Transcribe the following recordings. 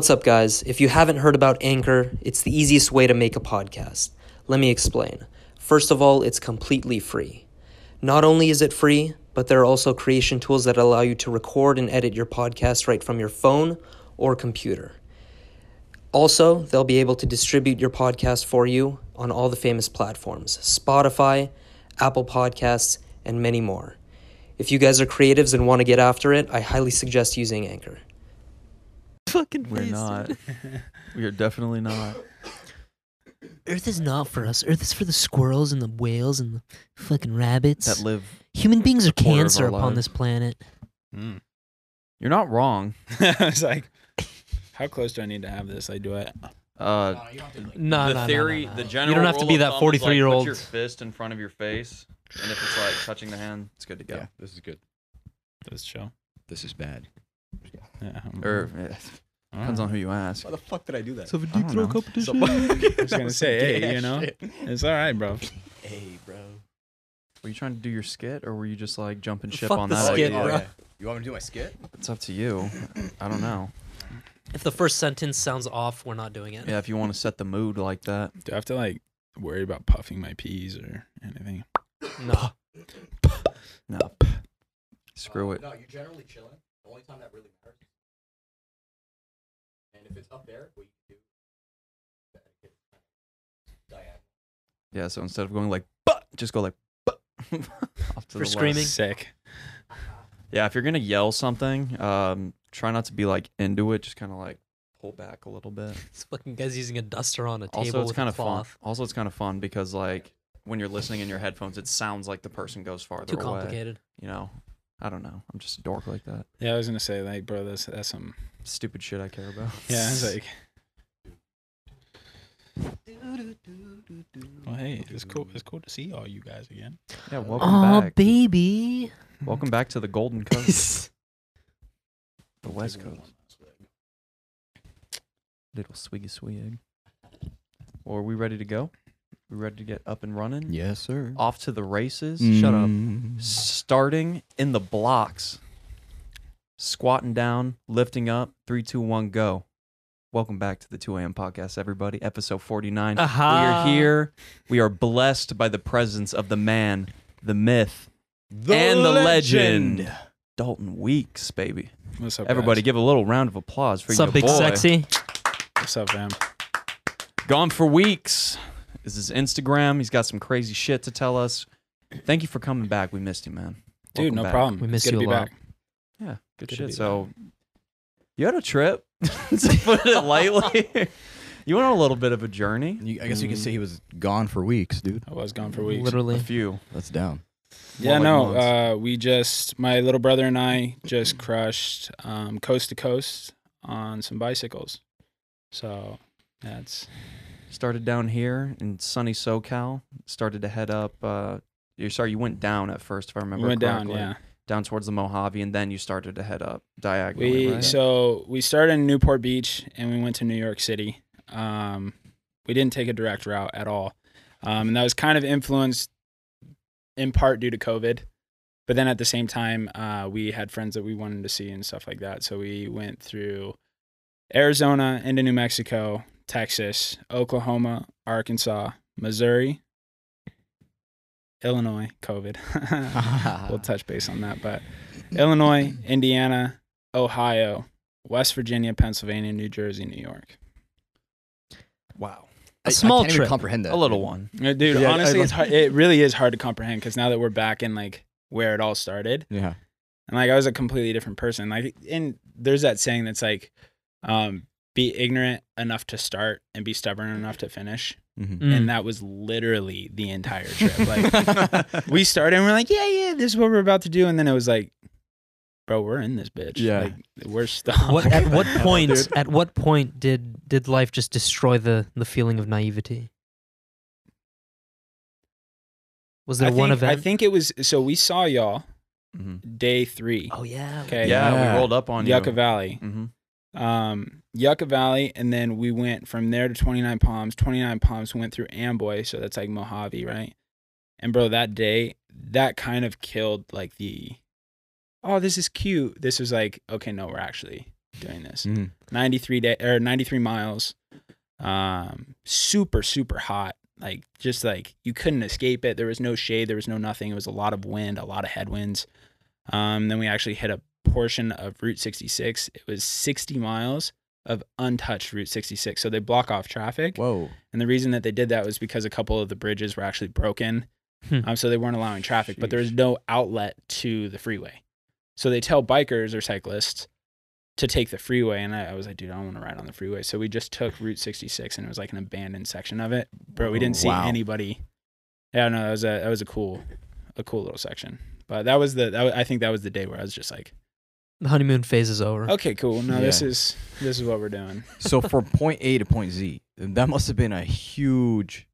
What's up, guys? If you haven't heard about Anchor, it's the easiest way to make a podcast. Let me explain. First of all, it's completely free. Not only is it free, but there are also creation tools that allow you to record and edit your podcast right from your phone or computer. Also, they'll be able to distribute your podcast for you on all the famous platforms Spotify, Apple Podcasts, and many more. If you guys are creatives and want to get after it, I highly suggest using Anchor. Fucking We're wasted. not. we are definitely not. Earth is not for us. Earth is for the squirrels and the whales and the fucking rabbits. That live. Human beings are quarter of cancer our upon lives. this planet. Mm. You're not wrong. I was like, how close do I need to have this? Like, do I? Uh, No, the no, no, theory, no, no. the You general. don't have to rule be of that thumb is, like, 43-year-old. Put your fist in front of your face, and if it's like touching the hand, it's good to go. Yeah, this is good. Let's chill. This is bad. Yeah. I'm- Or eh, depends on who you ask. Why the fuck did I do that? So I don't know. competition. I was gonna say, hey, you know, it's all right, bro. Hey, bro. Were you trying to do your skit, or were you just like jumping ship Fuck on the that? skit, idea? bro. You want me to do my skit? It's up to you. I don't know. If the first sentence sounds off, we're not doing it. Yeah, if you want to set the mood like that. Do I have to like worry about puffing my peas or anything? No. No. Screw it. No, you're generally chilling. The only time that really matters. And if it's up there, what you can do. Diagonal. Yeah, so instead of going like, but, just go like, but. off to For the left. screaming? Sick. Yeah, if you're gonna yell something, um, try not to be like into it. Just kind of like pull back a little bit. This fucking guy's using a duster on a table Also, it's with kind a of fun. cloth. Also, it's kind of fun because like when you're listening in your headphones, it sounds like the person goes farther Too away. complicated. You know, I don't know. I'm just a dork like that. Yeah, I was gonna say, like, bro, that's that's some. Stupid shit I care about. Yeah, I was like, well, hey, it's cool. It's cool to see all you guys again. yeah. Oh, welcome Oh, back. baby. Welcome back to the Golden Coast, the West Coast. Little swiggy swig. Well, are we ready to go? We ready to get up and running? Yes, sir. Off to the races. Shut up. Mm. Starting in the blocks. Squatting down, lifting up. Three, two, one, go. Welcome back to the 2 a.m. podcast, everybody. Episode 49. Aha. We are here. We are blessed by the presence of the man, the myth, The and the legend. Dalton Weeks, baby. What's up, Everybody, guys? give a little round of applause for What's your up, big boy. sexy? What's up, fam? Gone for weeks is his Instagram. He's got some crazy shit to tell us. Thank you for coming back. We missed you, man. Dude, Welcome no back. problem. We It's miss good you to a lot. back. Yeah, good, Good shit. So, you had a trip, to put it lightly. you went on a little bit of a journey. You, I guess you could say he was gone for weeks, dude. I was gone for weeks. Literally. A few. That's down. Yeah, More like no. months. Uh, we just my little brother and I just crushed um, coast to coast on some bicycles. So that's started down here in sunny SoCal. Started to head up. Uh, you're sorry, you went down at first, if I remember. we went down. Yeah, down towards the Mojave, and then you started to head up diagonally. we right? so we started in Newport Beach and we went to New York City. Um, we didn't take a direct route at all, um, and that was kind of influenced in part due to COVID. But then at the same time, uh, we had friends that we wanted to see and stuff like that. So we went through Arizona into New Mexico, Texas, Oklahoma, Arkansas, Missouri, Illinois, COVID. we'll touch base on that. But Illinois, Indiana, Ohio, West Virginia, Pennsylvania, New Jersey, New York. wow, A small I can't even trip. comprehend that. a little one. Uh, Dude, Yeah, honestly, it's hard, it really is hard to comprehend because now that we're back in like where it all started, Yeah. and like I was a completely different person. Like, and there's that saying that's like, um, be ignorant enough to start and be stubborn enough to finish. Mm-hmm. Mm. And that was literally the entire trip. Like, we started and we're like, yeah, yeah, this is what we're about to do, and then it was like, bro, we're in this bitch. Yeah. like, we're stuck. What at what point at what point did did life just destroy the the feeling of naivety? Was there I one think, event? I think it was. So we saw y'all Mhm. day three. oh yeah. Okay. Yeah, Yeah. we rolled up on Yucca you. Valley. hmm Um, Yucca Valley, and then we went from there to 29 Palms. 29 Palms, went through Amboy, so that's like Mojave, right? And bro, that day, that kind of killed like the, oh, this is cute. This was like, okay, no, we're actually doing this. Mhm. 93 day or 93 miles. Um, super super hot. Like just like you couldn't escape it. There was no shade. There was no nothing. It was a lot of wind, a lot of headwinds. Um, then we actually hit a portion of Route 66. It was 60 miles of untouched Route 66. So they block off traffic. Whoa. And the reason that they did that was because a couple of the bridges were actually broken. Hmm. Um, so they weren't allowing traffic, but there was no outlet to the freeway. So they tell bikers or cyclists to take the freeway. And I, I was like, dude, I don't want to ride on the freeway. So we just took Route 66 and it was like an abandoned section of it. Bro, we didn't see Wow. anybody. Yeah, no, that was a that was a cool a cool little section. But that was the that was, I think that was the day where I was just like, The honeymoon phase is over. okay, cool. No, this Yeah. is this is what we're doing. So for point A to point Z, that must have been a huge.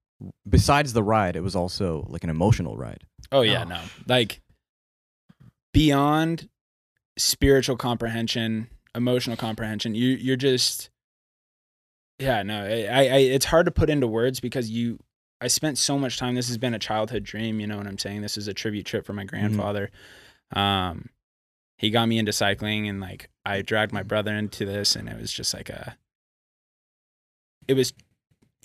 Besides the ride, it was also like an emotional ride. Oh yeah, Oh. no. Like beyond spiritual comprehension, emotional comprehension, you you're just yeah, no. I, I I- it's hard to put into words because you I spent so much time this has been a childhood dream, you know what I'm saying? This is a tribute trip for my grandfather. Um he got me into cycling and like I dragged my brother into this and it was just like a it was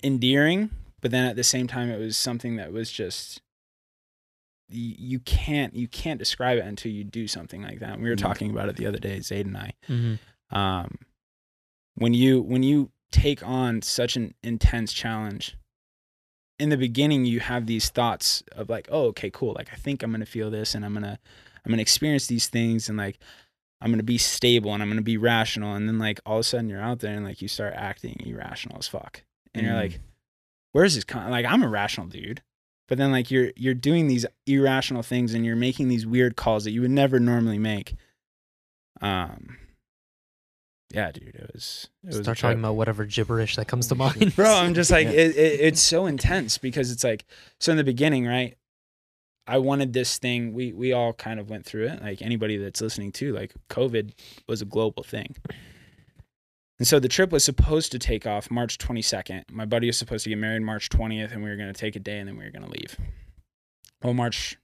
endearing, but then at the same time it was something that was just you can't you can't describe it until you do something like that. And We were Mhm. talking about it the other day, Zayd and I. hmm Um, when you when you take on such an intense challenge, in the beginning you have these thoughts of like, oh, okay, cool. Like I think I'm gonna feel this, and I'm gonna I'm gonna experience these things, and like I'm gonna be stable, and I'm gonna be rational, and then like all of a sudden you're out there and like you start acting irrational as fuck, and you're Mm. like, where's this? Con-? Like I'm a rational dude. But then like you're you're doing these irrational things and you're making these weird calls that you would never normally make. Um yeah, dude, it was it was Start trip. talking about whatever gibberish that comes to mind. Bro, I'm just like it, it, it's so intense because it's like so in the beginning, right? I wanted this thing. We we all kind of went through it. Like anybody that's listening to, like COVID was a global thing. And so the trip was supposed to take off March 22nd. My buddy was supposed to get married March 20th, and we were going to take a day and then we were going to leave. Well, March,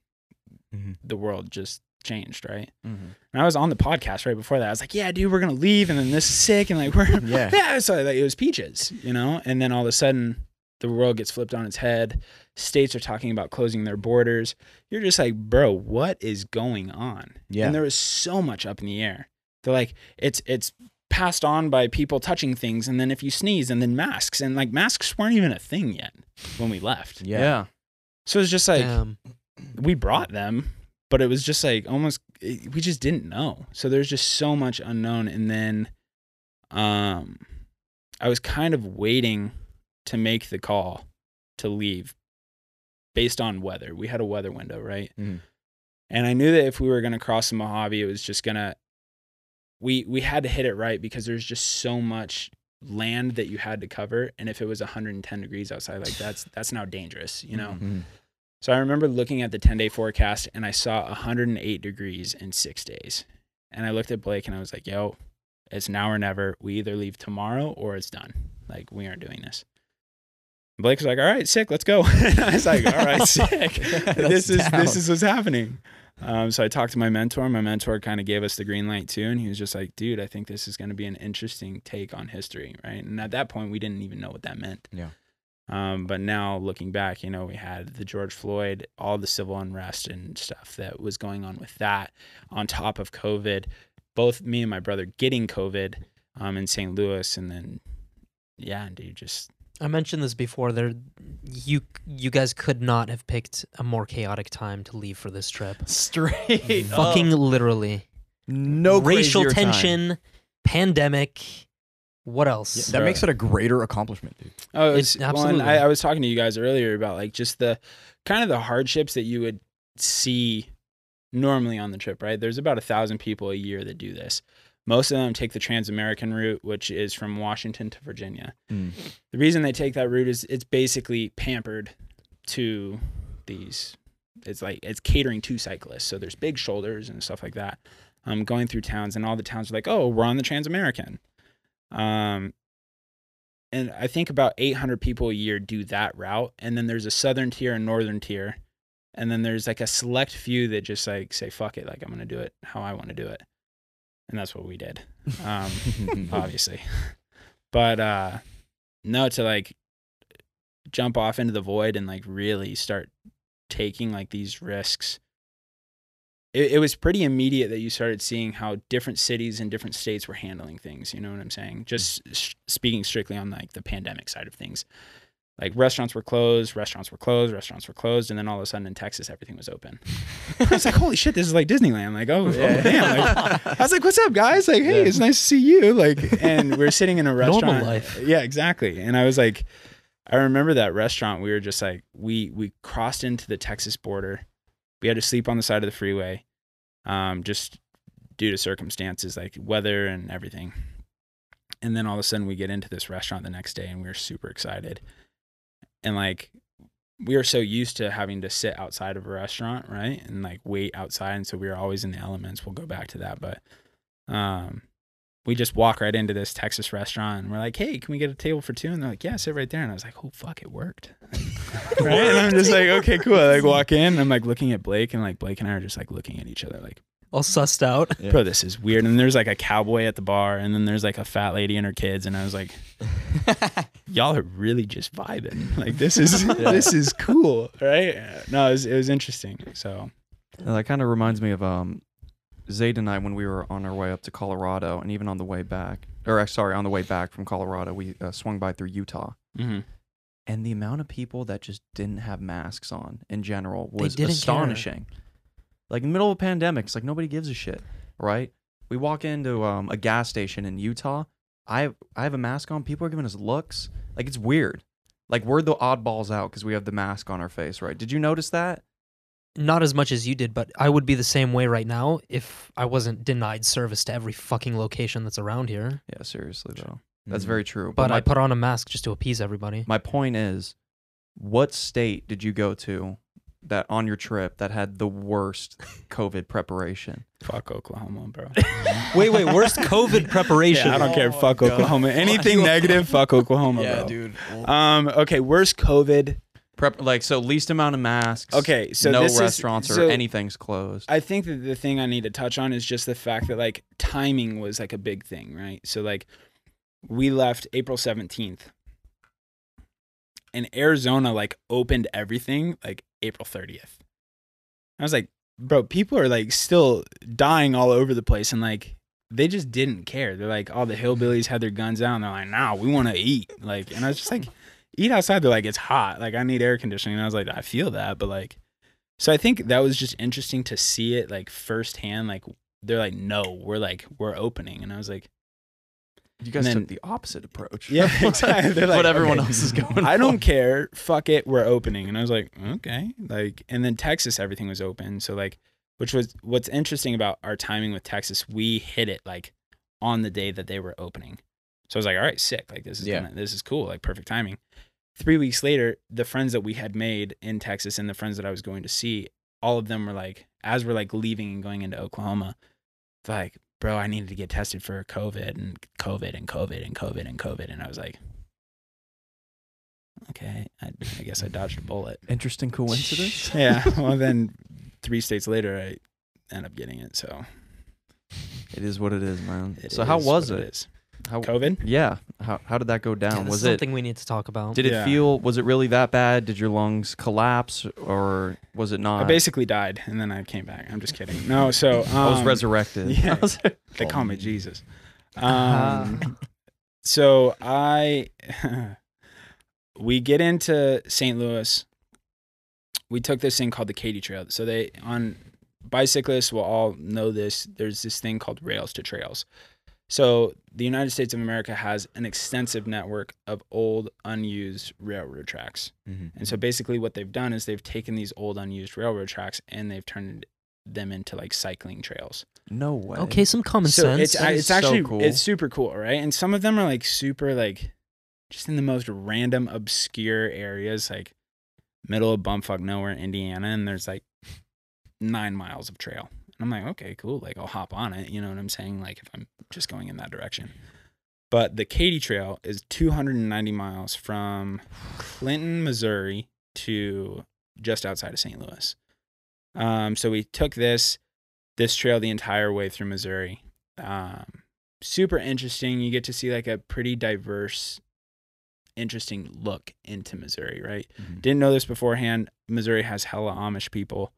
Mhm. the world just changed, right? Mhm. And I was on the podcast right before that. I was like, "Yeah, dude, we're gonna leave, and then this is sick, and like we're Yeah. yeah." So like, it was peaches, you know. And then all of a sudden, the world gets flipped on its head. States are talking about closing their borders. You're just like, bro, what is going on? Yeah. And there was so much up in the air. They're like, it's it's passed on by people touching things, and then if you sneeze, and then masks, and like masks weren't even a thing yet when we left. Yeah. yeah. So it's just like Damn. we brought them, but it was just like almost we just didn't know. So there's just so much unknown and then um I was kind of waiting to make the call to leave based on weather. We had a weather window, right? Mhm. And I knew that if we were going to cross the Mojave, it was just going to we we had to hit it right because there's just so much land that you had to cover and if it was 110 degrees outside like that's that's now dangerous, you know. Mhm. So I remember looking at the 10 day forecast and I saw 108 degrees in six days. And I looked at Blake and I was like, yo, it's now or never. We either leave tomorrow or it's done. Like, we aren't doing this. And Blake was like, all right, sick, let's go. and I was like, all right, sick. this is down. this is what's happening. Um, so I talked to my mentor. My mentor kind of gave us the green light too, and he was just like, "Dude, I think this is going to be an interesting take on history, right?" And at that point, we didn't even know what that meant. Yeah. Um, but now looking back, you know, we had the George Floyd, all the civil unrest and stuff that was going on with that, on top of COVID. Both me and my brother getting COVID um, in St. Louis, and then yeah, dude, just I mentioned this before. There, you you guys could not have picked a more chaotic time to leave for this trip. Straight Fucking up. literally. no racial crazier time. tension, pandemic. What else? Yeah, that makes it a greater accomplishment, dude. Oh, It's- it's, well, and absolutely. I, I was talking to you guys earlier about like just the kind of the hardships that you would see normally on the trip, right? There's about a thousand people a year that do this. Most of them take the Trans-American route, which is from Washington to Virginia. Mm. The reason they take that route is it's basically pampered to these. It's like it's catering to cyclists. So there's big shoulders and stuff like that. Um, going through towns, and all the towns are like, "Oh, we're on the Trans-American." Um, and I think about 800 people a year do that route. And then there's a southern tier and northern tier. And then there's like a select few that just like say, fuck it, like I'm going to do it how I want to do it. And that's what we did. Um, obviously. But uh no to like jump off into the void and like really start taking like these risks. It, it was pretty immediate that you started seeing how different cities and different states were handling things. You know what I'm saying? Just s- speaking strictly on like the pandemic side of things. Like restaurants were closed, restaurants were closed, restaurants were closed, and then all of a sudden in Texas everything was open. I was like, "Holy shit, this is like Disneyland!" Like, oh, oh, damn! Like, I was like, "What's up, guys?" Like, "Hey, Yeah. it's nice to see you." Like, and we're sitting in a restaurant. Normal life. Yeah, exactly. And I was like, I remember that restaurant. We were just like, we we crossed into the Texas border. We had to sleep on the side of the freeway, um, just due to circumstances like weather and everything. And then all of a sudden, we get into this restaurant the next day, and we were super excited. And like, we were so used to having to sit outside of a restaurant, right, and like wait outside, and so we were always in the elements. We'll go back to that, but um, we just walk right into this Texas restaurant and we're like, hey, can we get a table for two? And they're like, yeah, sit right there. And I was like, oh, fuck, it worked. right? And I'm just like, okay, cool. I like walk in and I'm like looking at Blake and like Blake and I are just like looking at each other like, All sussed out. Yeah. bro, this is weird. And there's like a cowboy at the bar and then there's like a fat lady and her kids. And I was like, y'all are really just vibing. Like this is, this is cool. Right? No, it was, it was interesting. So that kind of reminds me of um, Zayd and I when we were on our way up to Colorado, and even on the way back, or uh, sorry, on the way back from Colorado, we uh, swung by through Utah, mhm. and the amount of people that just didn't have masks on in general was didn't care. Like in the middle of a pandemic, it's like nobody gives a shit, right? We walk into um, a gas station in Utah. I I have a mask on. People are giving us looks. Like it's weird. Like we're the oddballs out because we have the mask on our face, right? Did you notice that? Not as much as you did, but I would be the same way right now if I wasn't denied service to every fucking location that's around here. Yeah, seriously though, that's Mhm. very true. But my I put on a mask just to appease everybody. My point is, what state did you go to that on your trip that had the worst COVID preparation? fuck Oklahoma, bro. wait, wait, worst COVID preparation. Yeah, I don't care. Oh my fuck God. Oklahoma. Anything negative, fuck Oklahoma, yeah, bro. dude. Um. Okay. Worst COVID. Prep like so least amount of masks. Okay. So no this is- restaurants or anything's closed. I think that the thing I need to touch on is just the fact that like timing was like a big thing, right? So like we left April seventeenth, and Arizona like opened everything like April thirtieth. I was like, bro, people are like still dying all over the place, and like they just didn't care. They're like, all the hillbillies had their guns out, and they're like, nah, we want to eat. Like, and I was just like, eat outside. They're like, it's hot. Like, I need air conditioning. And I was like, I feel that, but like, so I think that was just interesting to see it like firsthand. Like, they're like, no, we're like, we're opening, and I was like, you guys then- took the opposite approach. Yeah, exactly. They're like, what everyone okay, else is going. I don't for. care. Fuck it. We're opening. And I was like, okay. Like, and then Texas, everything was open. So like, which was what's interesting about our timing with Texas. We hit it like on the day that they were opening. So I was like, all right, sick. Like this is Yeah. gonna, this is cool. Like perfect timing. Three weeks later, the friends that we had made in Texas and the friends that I was going to see, all of them were like, as we're like leaving and going into Oklahoma, like, bro, I needed to get tested for COVID and COVID and COVID and COVID and COVID. And I was like, okay, I, I guess I dodged a bullet. Interesting coincidence. Yeah. Well, then three states later, I end up getting it. So It is what it is, man. it so how was what it? Is. How, COVID? yeah. How how did that go down? this was is it something we need to talk about. Did it Yeah. feel? Was it really that bad? Did your lungs collapse, or was it not? I basically died, and then I came back. I'm just kidding. No, so um, I was resurrected. yeah. They call me Jesus. Um, so I, we get into St. Louis. We took this thing called the Katy Trail. So they on bicyclists will all know this. There's this thing called rails to trails. So the United States of America has an extensive network of old unused railroad tracks. Mhm. And so basically what they've done is they've taken these old unused railroad tracks and they've turned them into like cycling trails. No way. Okay, some common so sense. it's That is it's so actually cool. it's super cool, right? And some of them are like super like just in the most random obscure areas like middle of bumfuck nowhere, Indiana, and there's like 9 miles of trail. I'm like, okay, cool. Like I'll hop on it, you know what I'm saying? Like if I'm just going in that direction. But the Katy Trail is 290 miles from Clinton, Missouri to just outside of St. Louis. Um, so we took this this trail the entire way through Missouri. Um, super interesting. You get to see like a pretty diverse, interesting look into Missouri, right? Mhm. Didn't know this beforehand. Missouri has hella Amish people.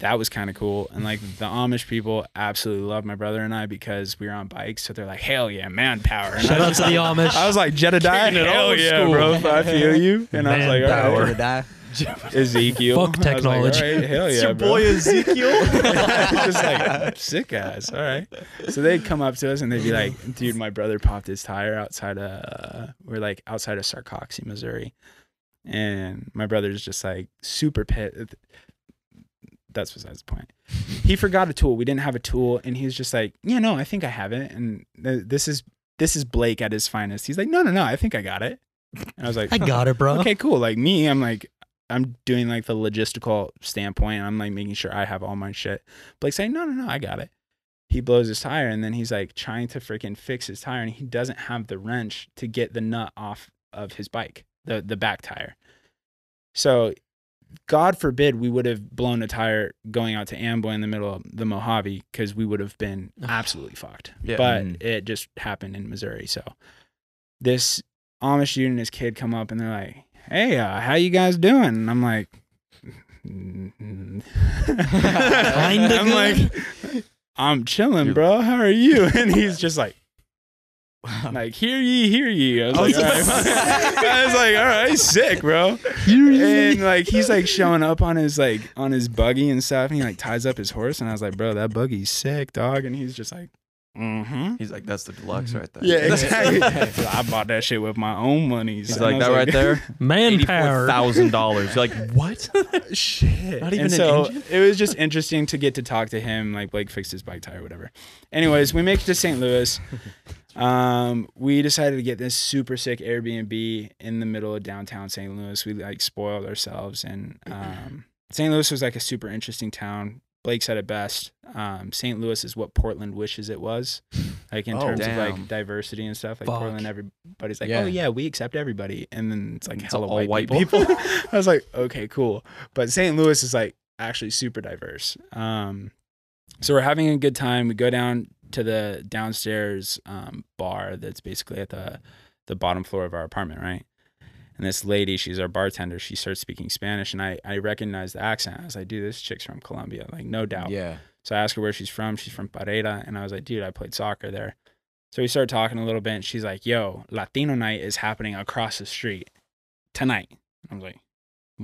That was kind of cool. And like the Amish people absolutely love my brother and I because we were on bikes. So they're like, hell yeah, manpower. And Shout I out was to the like- Amish. I was like, Jedediah, Kicking it hell old yeah, school. bro. I feel you. And I was like, all right. Manpower. Ezekiel. Fuck I was like, technology. all right, hell It's yeah, your bro. boy Ezekiel. just like sick ass. All right. So they'd come up to us and they'd be like, dude, my brother popped his tire outside of, uh, we're like outside of Sarcoxie, Missouri. And my brother's just like super pit. That's besides the point. He forgot a tool. We didn't have a tool. And he was just like, yeah, no, I think I have it. And th- this is, this is Blake at his finest. He's like, no, no, no, I think I got it. And I was like, I got it, bro. okay, cool. Like me, I'm like, I'm doing like the logistical standpoint. I'm like making sure I have all my shit. Blake's saying, no, no, no, I got it. He blows his tire and then he's like trying to freaking fix his tire and he doesn't have the wrench to get the nut off of his bike, the the back tire. So God forbid we would have blown a tire going out to Amboy in the middle of the Mojave because we would have been absolutely fucked. Yeah. But Mm. it just happened in Missouri. So this Amish dude and his kid come up and they're like, "Hey, uh, how you guys doing?" And I'm like, Kinda I'm like, I'm chilling, bro. How are you? And he's just like, like, hear ye, hear ye. I was, I was like, all just- right. I was like, all right, sick, bro. And like, he's like showing up on his like on his buggy and stuff, and he like ties up his horse, and I was like, bro, that buggy's sick, dog. And he's just like, mm-hmm. He's like, that's the deluxe right there. Yeah, exactly. I bought that shit with my own money. He's son. I like was that right there. Manpower. thousand dollars. Like, what? Shit. Not even and an so engine? it was just interesting to get to talk to him. Like Blake fixed his bike tire, whatever. Anyways, we make it to St. Louis. Um, we decided to get this super sick Airbnb in the middle of downtown St. Louis. We like spoiled ourselves, and um, St. Louis was like a super interesting town. Blake said it best. Um, St. Louis is what Portland wishes it was, like in Oh, terms of like diversity and stuff. Like Fuck. Portland, everybody's like, Yeah. oh yeah, we accept everybody, and then it's like It's hella all white, white people. I was like, okay, cool. But St. Louis is like actually super diverse. Um, so we're having a good time. We go down to the downstairs um, bar that's basically at the the bottom floor of our apartment, right? And this lady, she's our bartender. She starts speaking Spanish, and I I recognize the accent. I was like, dude, this chick's from Colombia, like no doubt. Yeah. So I asked her where she's from. She's from Pereira. And I was like, dude, I played soccer there. So we started talking a little bit. And she's like, yo, Latino night is happening across the street tonight. I was like,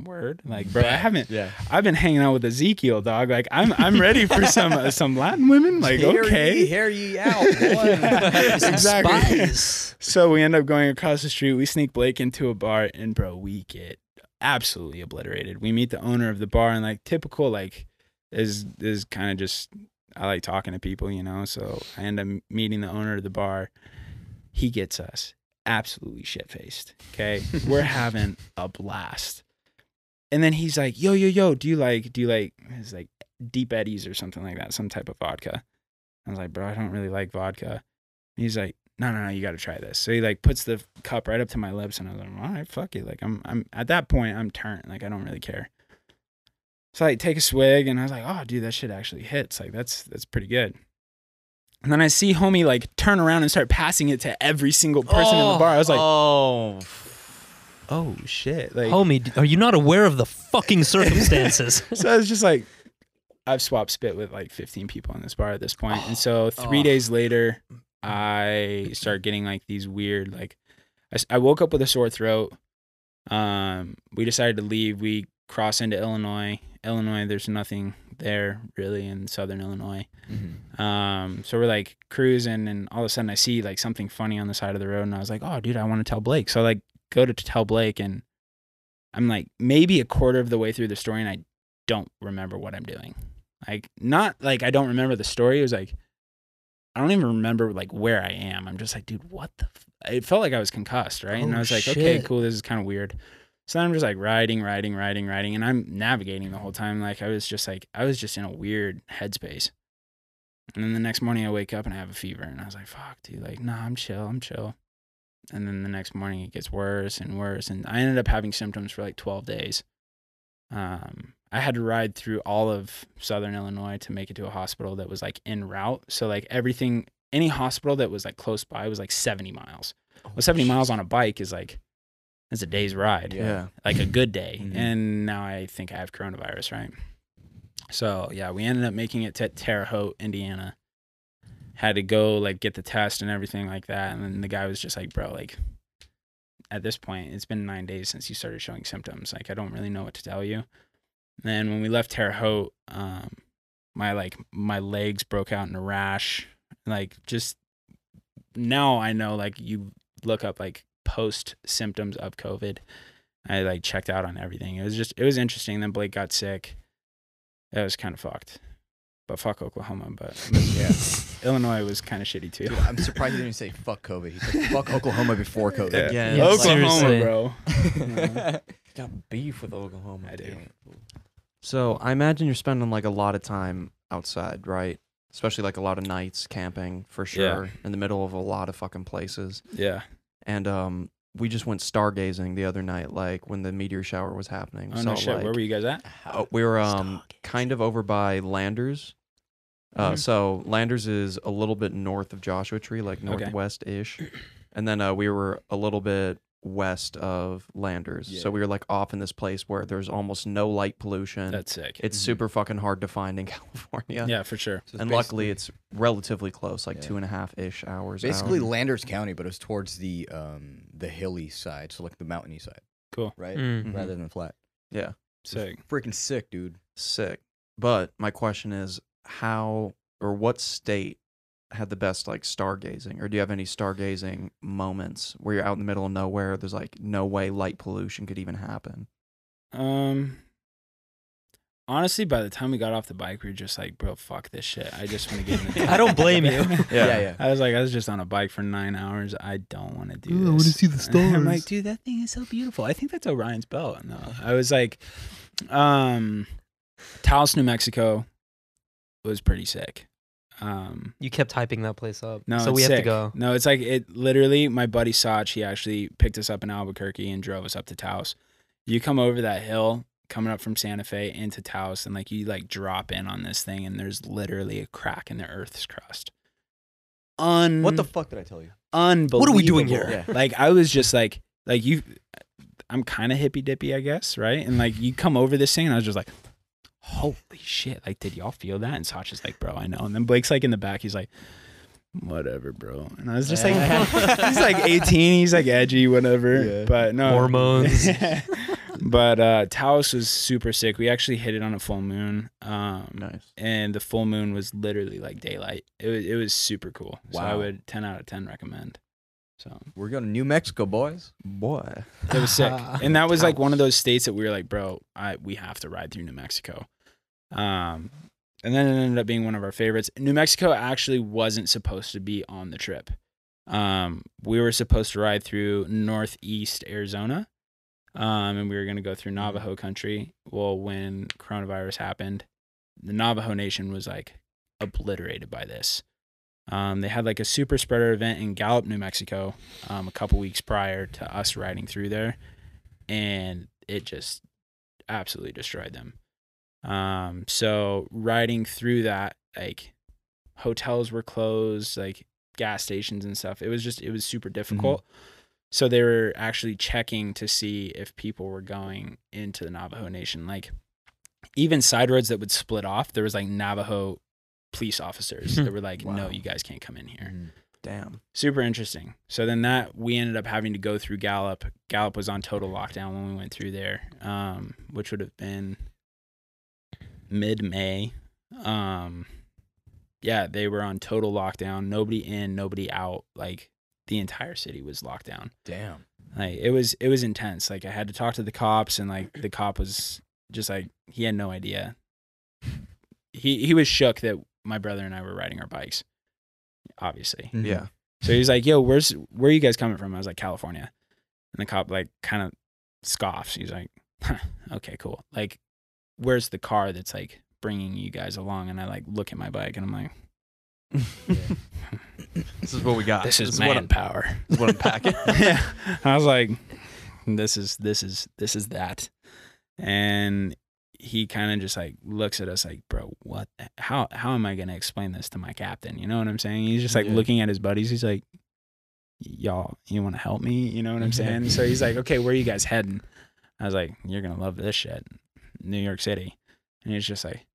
word? Like, bro, I haven't, Yeah. I've been hanging out with Ezekiel, dog. Like, I'm, I'm ready for some, uh, some Latin women. Like, okay. Hear ye out, Yeah, exactly. spies. So we end up going across the street. We sneak Blake into a bar, and bro, we get absolutely obliterated. We meet the owner of the bar, and like typical, like is is kind of just I like talking to people, you know. So I end up meeting the owner of the bar. He gets us absolutely shit faced. Okay, we're having a blast. And then he's like, "Yo, yo, yo, do you like do you like it's like Deep Eddies or something like that, some type of vodka?" I was like, "Bro, I don't really like vodka." And he's like, no, no, no, you got to try this. So he like puts the cup right up to my lips, and I was like, all right, fuck it. Like I'm, I'm at that point, I'm turned. Like I don't really care. So I take a swig, and I was like, oh, dude, that shit actually hits. Like that's that's pretty good. And then I see homie like turn around and start passing it to every single person in the oh, bar. I was like, oh, oh shit. Like Homie, are you not aware of the fucking circumstances? so I was just like, I've swapped spit with like 15 people in this bar at this point. And so three Oh. days later, I start getting like these weird, like, I woke up with a sore throat. Um, we decided to leave. We cross into Illinois. Illinois, there's nothing there really in southern Illinois. Mhm. Um, so we're like cruising, and all of a sudden I see like something funny on the side of the road, and I was like, "Oh, dude, I want to tell Blake." So I like go to tell Blake, and I'm like maybe a quarter of the way through the story, and I don't remember what I'm doing. Like not like I don't remember the story. It was like I don't even remember like where I am. I'm just like, dude, what the? F-? It felt like I was concussed, right? and Oh, I was like, okay, cool. This is kind of weird. So then I'm just like riding, riding, riding, riding, and I'm navigating the whole time. Like I was just like I was just in a weird headspace. And then the next morning I wake up and I have a fever, and I was like, fuck, dude, like, nah, I'm chill, I'm chill. And then the next morning it gets worse and worse, and I ended up having symptoms for like 12 days. Um, I had to ride through all of Southern Illinois to make it to a hospital that was like en route. So like everything, any hospital that was like close by was like 70 miles. Well, 70 miles on a bike is like that's a day's ride Yeah. like a good day. Mhm. And now I think I have coronavirus, right? So yeah, we ended up making it to Terre Haute, Indiana. Had to go like get the test and everything like that. And then the guy was just like, bro, like at this point, it's been nine days since you started showing symptoms. Like I don't really know what to tell you. And then when we left Terre Haute, um, my like my legs broke out in a rash. Like just now I know like you look up like post symptoms of COVID. I like checked out on everything. It was just it was interesting. Then Blake got sick. It was kind of fucked. But fuck Oklahoma. But Yeah. Illinois was kind of shitty too. Dude, I'm surprised he didn't say fuck COVID. He said fuck Oklahoma before COVID. Yeah. Yeah, Yeah, Oklahoma, seriously. bro. Got beef with Oklahoma. I do. Damn. So I imagine you're spending like a lot of time outside, right? Especially like a lot of nights camping for sure, in the middle of a lot of fucking places. Yeah. And um, we just went stargazing the other night, like when the meteor shower was happening. Oh So, no shit. like, Where were you guys at? uh, we were um kind of over by Landers. Uh, Mhm. So Landers is a little bit north of Joshua Tree, like Okay. northwest ish, and then uh, we were a little bit west of Landers. So we were like off in this place where there's almost no light pollution. That's sick. it's Mhm. super fucking hard to find in California. yeah, for sure. So and luckily it's relatively close, like Yeah. two and a half ish hours. basically out. Landers County, but it was towards the um the hilly side, so like the mountainy side. Cool. Right? Mm. Mhm. Rather than flat. yeah, Sick. Freaking sick, dude. sick. But my question is, how or what state had the best like stargazing, or do you have any stargazing moments where you're out in the middle of nowhere? There's like no way light pollution could even happen. Um honestly, by the time we got off the bike, we were just like, bro, fuck this shit. I just want to get in the I don't blame you. Yeah, yeah. I was like, I was just on a bike for nine hours. I don't want to do Ooh, this. I wanna see the And I'm like, dude, that thing is so beautiful. I think that's Orion's belt. No, I was like, um, Taos, New Mexico was pretty sick. Um, You kept hyping that place up. no, so it's we have to go. No, it's like it literally. My buddy Sach, he actually picked us up in Albuquerque and drove us up to Taos. You come over that hill, coming up from Santa Fe into Taos, and like you like drop in on this thing, and there's literally a crack in the Earth's crust. Un What the fuck did I tell you? unbelievable. What are we doing here? Yeah. Like I was just like like you I'm kind of hippy dippy, I guess, right? And like you come over this thing and I was just like holy shit. Like did y'all feel that? And Sasha's like, "Bro, I know." And then Blake's like in the back, he's like whatever, bro. And I was just like he's like 18, he's like edgy whatever. Yeah. But no. Hormones. but uh Taos was super sick. We actually hit it on a full moon. Um Nice. and the full moon was literally like daylight. It was it was super cool. So I would 10 out of 10 recommend. So We're going to New Mexico, boys. Boy. it was sick, and that was like one of those states that we were like, bro, I we have to ride through New Mexico. Um, and then it ended up being one of our favorites. New Mexico actually wasn't supposed to be on the trip. Um, we were supposed to ride through northeast Arizona, um, and we were going to go through Navajo country. Well, when coronavirus happened, the Navajo Nation was like obliterated by this. Um, they had like a super spreader event in Gallup, New Mexico, um, a couple weeks prior to us riding through there, and it just absolutely destroyed them. Um, so riding through that, like hotels were closed, like gas stations and stuff. It was just it was super difficult. So they were actually checking to see if people were going into the Navajo Nation. Like even side roads that would split off, there was like Navajo police officers that were like, "No, you guys can't come in here." Damn. super interesting. So then that we ended up having to go through Gallup. Gallup was on total lockdown when we went through there, um, which would have been mid May. Um, yeah, they were on total lockdown. Nobody in, nobody out. Like the entire city was locked down. Damn. Like it was it was intense. Like I had to talk to the cops, and like the cop was just like he had no idea. He he was shook that my brother and I were riding our bikes. Obviously, Mm-hmm. Yeah. so he's like, "Yo, where's where are you guys coming from?" I was like, "California," and the cop like kind of scoffs. He's like, huh, "Okay, cool. Like, where's the car that's like bringing you guys along?" And I like look at my bike and I'm like, This is what we got. "This is what I'm, manpower." this is what I'm packing. yeah, I was like, "This is this is this is that," and he kind of just like looks at us like, bro, what? How how am I gonna explain this to my captain? You know what I'm saying? He's just like Yeah. looking at his buddies. He's like, y'all, you want to help me? You know what I'm saying? so he's like, okay, where are you guys heading? I was like, you're gonna love this shit, New York City. And he's just like,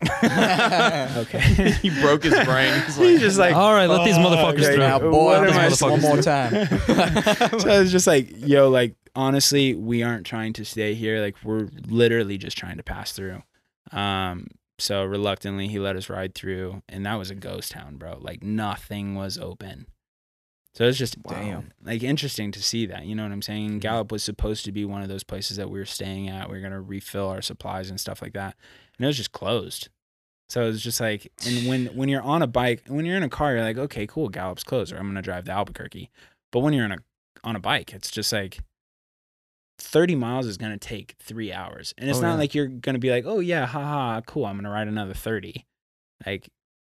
okay. he broke his brain. He's He's just like, All right, let these motherfuckers like, through. Now, boy, am this I one more time. so I was just like, yo, like honestly, we aren't trying to stay here. Like we're literally just trying to pass through. Um, so reluctantly he let us ride through and that was a ghost town, bro. Like nothing was open. So it's just Damn. like interesting to see that. You know what I'm saying? Mm-hmm. Gallup was supposed to be one of those places that we were staying at. We were gonna refill our supplies and stuff like that. And it was just closed. So it was just like and when when you're on a bike, when you're in a car, you're like, okay, cool, Gallup's closed, or I'm gonna drive to Albuquerque. But when you're in a on a bike, it's just like 30 miles is going to take three hours. And oh, it's Oh, not yeah. like you're going to be like, oh, yeah, haha, cool, I'm going to ride another 30. Like,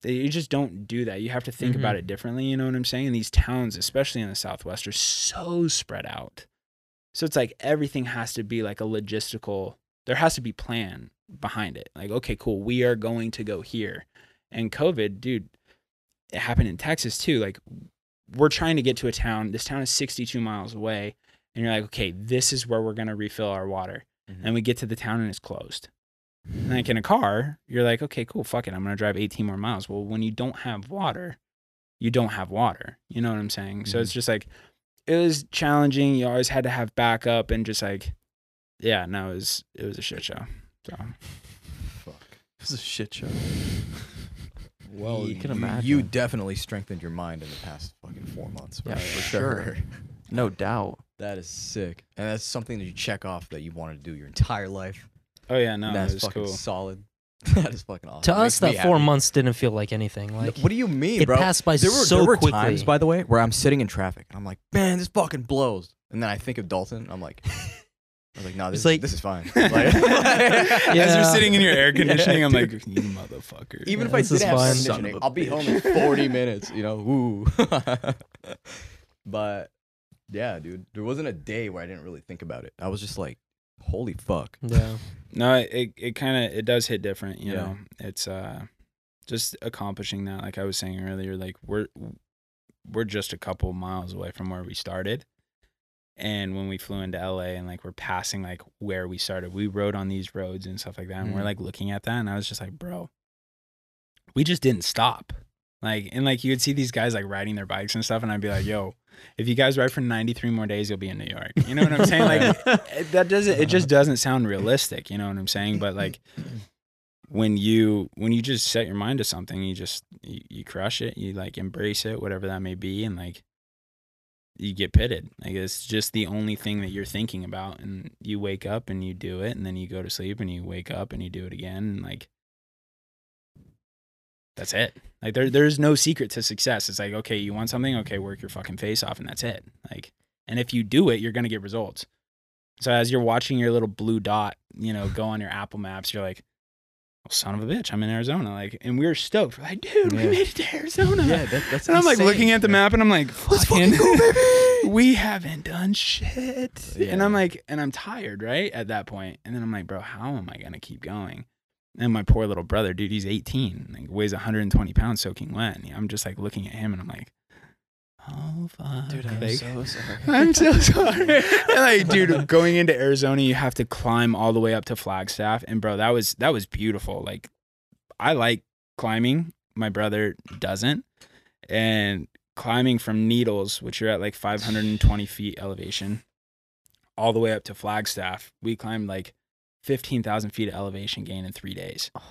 you just don't do that. You have to think about Mhm. it differently. You know what I'm saying? And these towns, especially in the Southwest, are so spread out. So it's like everything has to be like a logistical, there has to be plan behind it. Like, okay, cool, we are going to go here. And COVID, dude, it happened in Texas too. Like, we're trying to get to a town. This town is 62 miles away. And you're like, okay, this is where we're going to refill our water. Mhm. And we get to the town and it's closed. And like in a car, you're like, okay, cool, fuck it. I'm going to drive 18 more miles. Well, when you don't have water, you don't have water. You know what I'm saying? So it's mm-hmm. just like, it was challenging. You always had to have backup and just like, yeah, no, it was, it was a shit show. So This is a shit show. Well, You can imagine. You definitely strengthened your mind in the past fucking four months. bro, Yeah, for sure. No doubt. That is sick, and that's something that you check off that you wanted to do your entire life. Oh yeah, no, that's it was fucking cool. solid. That is fucking awesome. To It us, makes me that four happy. months didn't feel like anything. No, Like what do you mean, it bro? passed by there were, so there were quickly. times, by the way, where I'm sitting in traffic and I'm like, man, this fucking blows. And then I think of Dalton. And I'm like, I was like, no, this, It's like- this is fine. As Like- you're Yeah. sitting in your air conditioning, Yeah, I'm like, you motherfucker. Even Yeah, if I this is didn't have fine. air Son of conditioning, a I'll be home in 40 minutes, you know? Woo. but yeah, dude, there wasn't a day where I didn't really think about it. I was just like, holy fuck. yeah, No, it it kind of it does hit different, you Yeah. know. It's uh just accomplishing that like I was saying earlier like we're we're just a couple miles away from where we started. And when we flew into LA and like we're passing like where we started, we rode on these roads and stuff like that and we're Mhm. like looking at that and I was just like, "Bro, we just didn't stop." Like and like you would see these guys like riding their bikes and stuff and I'd be like, "Yo, if you guys ride for 93 more days, you'll be in New York." You know what I'm saying? Like it- that doesn't it just doesn't sound realistic you know what i'm saying but like when you when you just set your mind to something you just you, you crush it you like embrace it whatever that may be and like you get pitted like it's just the only thing that you're thinking about and you wake up and you do it and then you go to sleep and you wake up and you do it again and like that's it like there there's no secret to success it's like okay you want something okay work your fucking face off and that's it like and if you do it you're to get results so as you're watching your little blue dot, you know, go on your Apple Maps, you're like, well, son of a bitch, I'm in Arizona. Like, and we are stoked. We're like, dude, we made it to Arizona. Yeah, that, that's and I'm like looking at the map and I'm like, Let's fucking, go, baby. we haven't done shit. Yeah. And I'm like, and I'm tired, right? At that point. And then I'm like, bro, how am I to keep going? And my poor little brother, dude, he's 18, like weighs 120 pounds soaking wet. And I'm just like looking at him and I'm like, oh, fuck. Dude, I'm Like, so sorry. I'm so sorry. and like, dude, going into Arizona, you have to climb all the way up to Flagstaff, and bro, that was that was beautiful. Like, I like climbing. My brother doesn't, and climbing from Needles, which you're at like 520 feet elevation, all the way up to Flagstaff, we climbed like 15,000 feet of elevation gain in three days, oh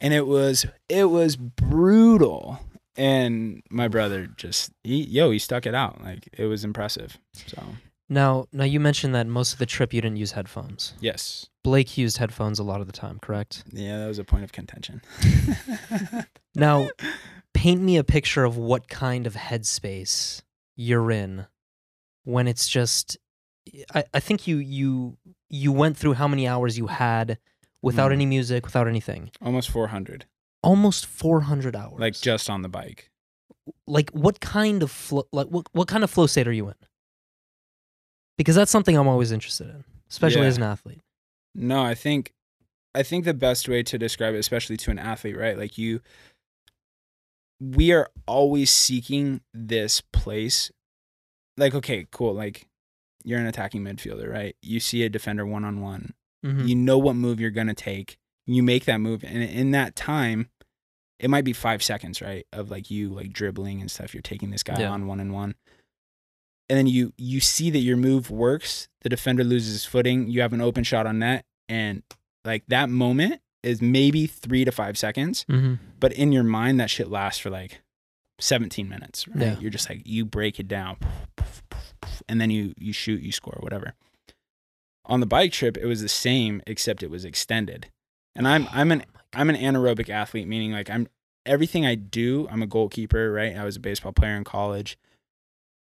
and it was it was brutal. And my brother just he yo he stuck it out like it was impressive. So Now, now you mentioned that most of the trip you didn't use headphones. yes, Blake used headphones a lot of the time, correct? yeah, that was a point of contention. Now, paint me a picture of what kind of headspace you're in when it's just. I, I think you you you went through how many hours you had without Mm. any music, without anything. Almost 400, Almost 400 hours. like just on the bike. like what kind of flow like what, what kind of flow state are you in because that's something i'm always interested in especially Yeah. as an athlete. No, I think I think the best way to describe it, especially to an athlete, right? Like you we are always seeking this place. Like, okay, cool. Like you're an attacking midfielder, right? You see a defender one on one. You know what move you're gonna take. You make that move. And in that time, it might be five seconds, right? Of like you like dribbling and stuff. You're taking this guy Yeah. on one and one. And then you you see that your move works. The defender loses his footing. You have an open shot on net, and like that moment is maybe three to five seconds. Mhm. But in your mind, that shit lasts for like 17 minutes. Right? Yeah. You're just like you break it down, and then you you shoot, you score, whatever. On the bike trip, it was the same, except it was extended. And I'm oh I'm an I'm an anaerobic athlete, meaning like I'm everything I do. I'm a goalkeeper, right? I was a baseball player in college.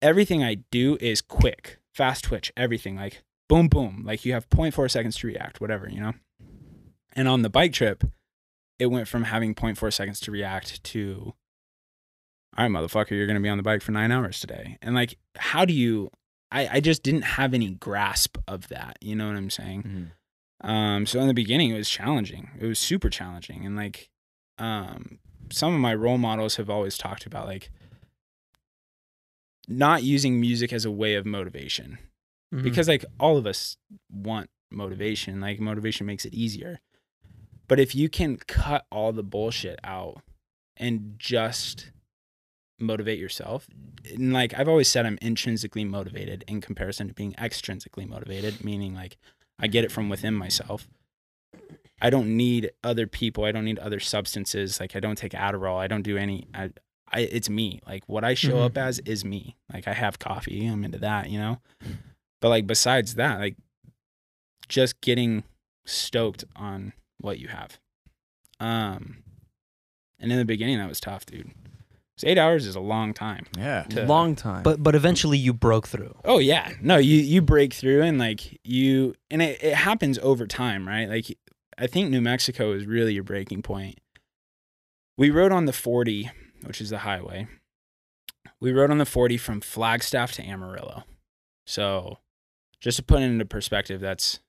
Everything I do is quick, fast twitch, everything like boom, boom. Like you have 0.4 seconds to react, whatever, you know. And on the bike trip, it went from having 0.4 seconds to react to, all right, motherfucker, you're gonna be on the bike for nine hours today. And like, how do you? I I just didn't have any grasp of that. You know what I'm saying? Mhm. Um, so in the beginning, it was challenging. It was super challenging, and like, um, some of my role models have always talked about like not using music as a way of motivation Mhm. because like all of us want motivation. Like motivation makes it easier, but if you can cut all the bullshit out and just motivate yourself and like i've always said i'm intrinsically motivated in comparison to being extrinsically motivated meaning like I get it from within myself. I don't need other people. I don't need other substances. Like I don't take Adderall. I don't do any. I, I it's me. Like what I show Mhm. up as is me. Like I have coffee. I'm into that. You know. But like besides that, like just getting stoked on what you have. Um, and in the beginning, that was tough, dude. 'Cause eight hours is a long time. Yeah. To- Long time. But but eventually you broke through. Oh yeah, no, you you break through and like you and it, it happens over time, right? Like I think New Mexico is really your breaking point. We rode on the 40, which is the highway. We rode on the 40 from Flagstaff to Amarillo. So, just to put it into perspective, that's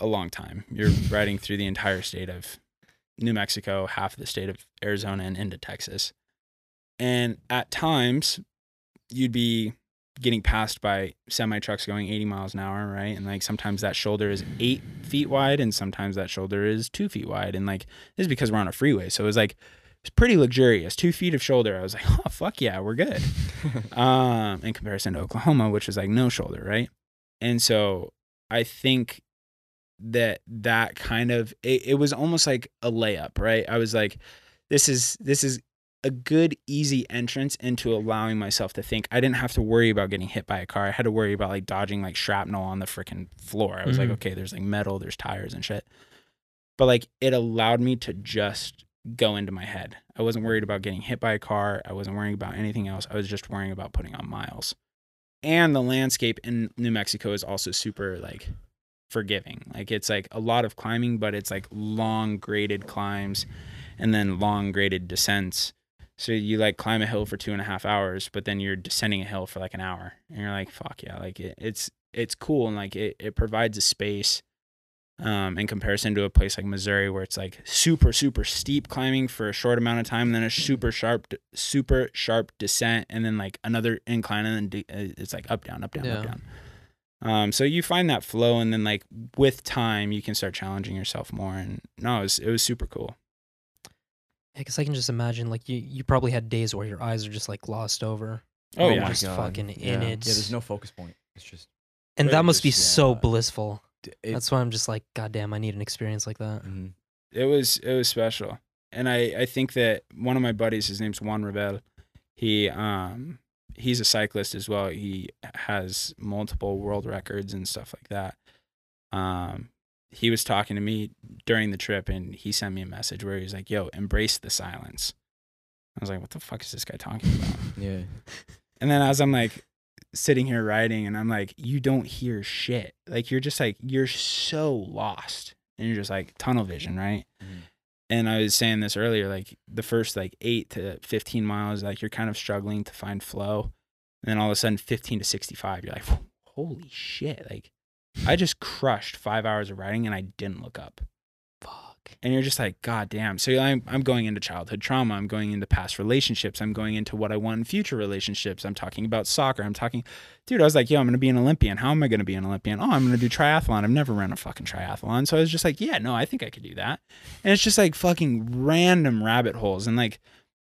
a long time. You're riding through the entire state of New Mexico, half of the state of Arizona, and into Texas. And at times, you'd be getting passed by semi trucks going 80 miles an hour, right? And like sometimes that shoulder is eight feet wide, and sometimes that shoulder is two feet wide. And like this is because we're on a freeway, so it was like it's pretty luxurious. Two feet of shoulder. I was like, oh fuck yeah, we're good. um, in comparison to Oklahoma, which is like no shoulder, right? And so I think that that kind of it, it was almost like a layup, right? I was like, this is this is a good easy entrance into allowing myself to think I didn't have to worry about getting hit by a car. I had to worry about like dodging like shrapnel on the freaking floor. I was Mhm. like, okay, there's like metal, there's tires and shit. But like it allowed me to just go into my head. I wasn't worried about getting hit by a car. I wasn't worrying about anything else. I was just worrying about putting on miles. And the landscape in New Mexico is also super like forgiving. Like it's like a lot of climbing, but it's like long graded climbs and then long graded descents. So you like climb a hill for two and a half hours, but then you're descending a hill for like an hour, and you're like, "Fuck yeah!" Like it, it's it's cool, and like it, it provides a space, um, in comparison to a place like Missouri where it's like super super steep climbing for a short amount of time, and then a super sharp super sharp descent, and then like another incline, and then de- uh, it's like up down up down up down. Um, so you find that flow, and then like with time, you can start challenging yourself more, and no, it was it was super cool. Yeah, because I can just imagine like you you probably had days where your eyes are just like glossed over. Oh, and yeah. you're my just God. fucking Yeah. in it. Yeah, there's no focus point. It's just and that really must be just- so yeah. blissful. it, That's why I'm just like, God damn, I need an experience like that. mhm. it was it was special and i i think that one of my buddies his name's juan Revel he um he's a cyclist as well. He has multiple world records and stuff like that. Um he was talking to me during the trip and he sent me a message where he was like yo embrace the silence. I was like what the fuck is this guy talking about? Yeah. and then as i'm like sitting here writing and i'm like you don't hear shit. Like you're just like you're so lost. And you're just like tunnel vision right? Mhm. And I was saying this earlier, like the first like eight to 15 miles, like you're kind of struggling to find flow. And then all of a sudden, 15 to 65, you're like, holy shit. Like I just crushed five hours of riding and I didn't look up. And you're just like, God damn. So I'm, I'm going into childhood trauma. I'm going into past relationships. I'm going into what I want in future relationships. I'm talking about soccer. I'm talking, dude, I was like, yo, I'm going to be an Olympian. How am I going to be an Olympian? Oh, I'm going to do triathlon. I've never run a fucking triathlon. So I was just like, yeah, no, I think I could do that. And it's just like fucking random rabbit holes and like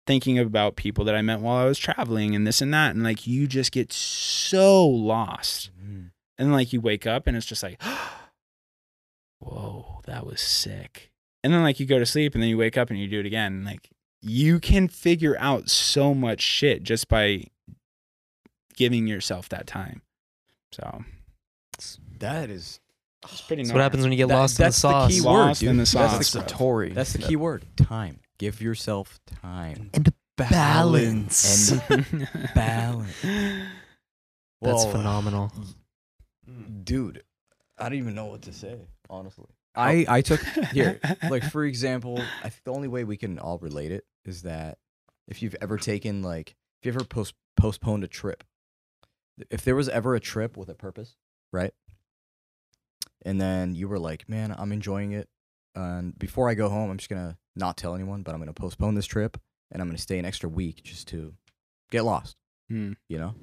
thinking about people that I met while I was traveling and this and that. And like, you just get so lost. Mm. And like you wake up and it's just like, whoa, that was sick. And then like you go to sleep and then you wake up and you do it again. And like you can figure out so much shit just by giving yourself that time. So That is it's pretty That's nice. what happens when you get That- lost in the that's the sauce. key word, Lost in dude. the That's sauce, the- That's the bro. Tory. That's the key word. Time. Give yourself time. And balance. And balance. That's Well, phenomenal. dude. I don't even know what to say, honestly. I I took here, like for example, I think the only way we can all relate it is that if you've ever taken like if you ever post postponed a trip, if there was ever a trip with a purpose, right? And then you were like, man, I'm enjoying it, and before I go home, I'm just gonna not tell anyone, but I'm gonna postpone this trip, and I'm gonna stay an extra week just to get lost Hmm. you know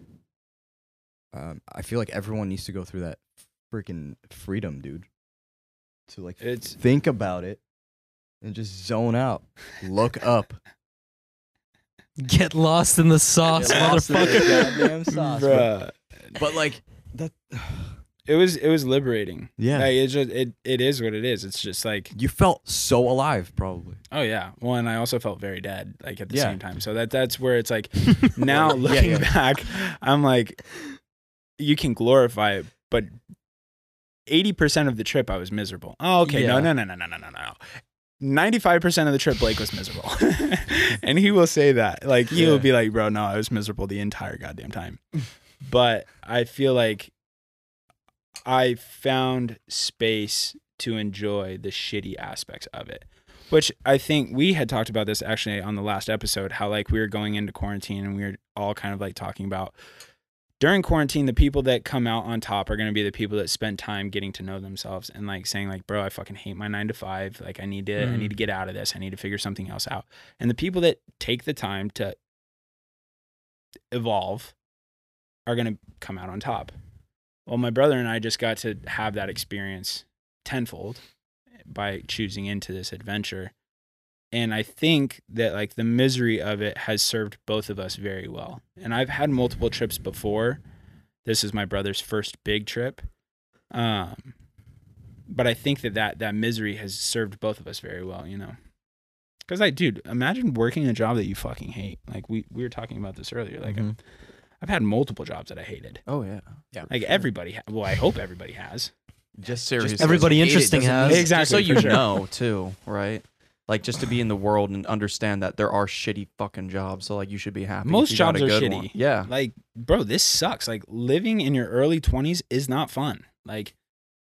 um, i feel like everyone needs to go through that freaking freedom dude to like It's think about it and just zone out look up Get lost in the sauce, Get lost the motherfucker. goddamn sauce, but, bruh. but like that It was it was liberating. yeah Like it's just it it is what it is. It's just like you felt so alive probably oh yeah. Well, and I also felt very dead like at the Yeah. same time. So that that's where it's like now Yeah, looking yeah. back, I'm like, you can glorify it, but eighty percent of the trip I was miserable. Oh, okay, no, Yeah. no, no, no, no, no, no, no. Ninety-five percent of the trip, Blake was miserable, and he will say that. Like he will Yeah. be like, "Bro, no, I was miserable the entire goddamn time." but I feel like I found space to enjoy the shitty aspects of it which I think we had talked about this actually on the last episode how like we were going into quarantine and we were all kind of like talking about during quarantine the people that come out on top are going to be the people that spend time getting to know themselves and like saying like bro I fucking hate my 9 to 5 like I need to I Mm. need to get out of this I need to figure something else out and the people that take the time to evolve are going to come out on top well my brother and I just got to have that experience tenfold by choosing into this adventure. And I think that like the misery of it has served both of us very well. And I've had multiple trips before. This is my brother's first big trip. Um but I think that that, that misery has served both of us very well, you know. Cuz like dude, imagine working a job that you fucking hate. Like we we were talking about this earlier. Like Mhm. I've had multiple jobs that I hated. Oh yeah. yeah Like everybody ha- well, I hope everybody has. just Seriously. just Everybody because you hate it interesting has. Exactly, Just so you sure. know too, right? Like just to be in the world and understand that there are shitty fucking jobs. So like you should be happy. Most jobs are shitty. one. Yeah. like bro this sucks like living in your early 20s is not fun like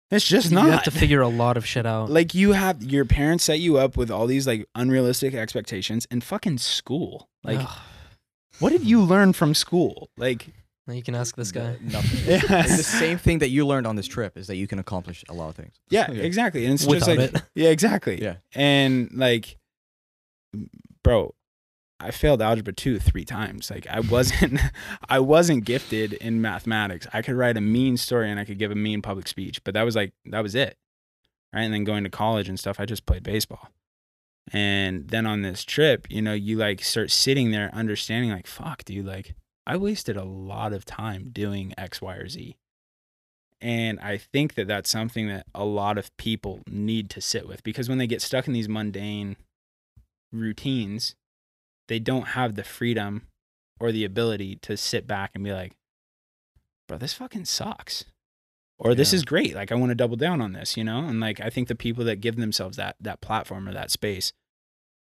it's just not. you have to figure a lot of shit out. like you have your parents set you up with all these like unrealistic expectations and fucking school like Ugh. what did you learn from school like Now you can ask this guy. nothing Yes. It's the same thing that you learned on this trip is that you can accomplish a lot of things yeah Yeah. exactly and it's Without just like it. yeah exactly Yeah. and like bro i failed algebra 2 three times like i wasn't i wasn't gifted in mathematics i could write a mean story and i could give a mean public speech but that was like that was it right and then going to college and stuff i just played baseball and then on this trip you know you like start sitting there understanding like fuck dude like i wasted a lot of time doing x y or z and I think that that's something that a lot of people need to sit with because when they get stuck in these mundane routines, they don't have the freedom or the ability to sit back and be like, bro, this fucking sucks. Or this is great. Like I want to double down on this, you know? And like I think the people that give themselves that that platform or that space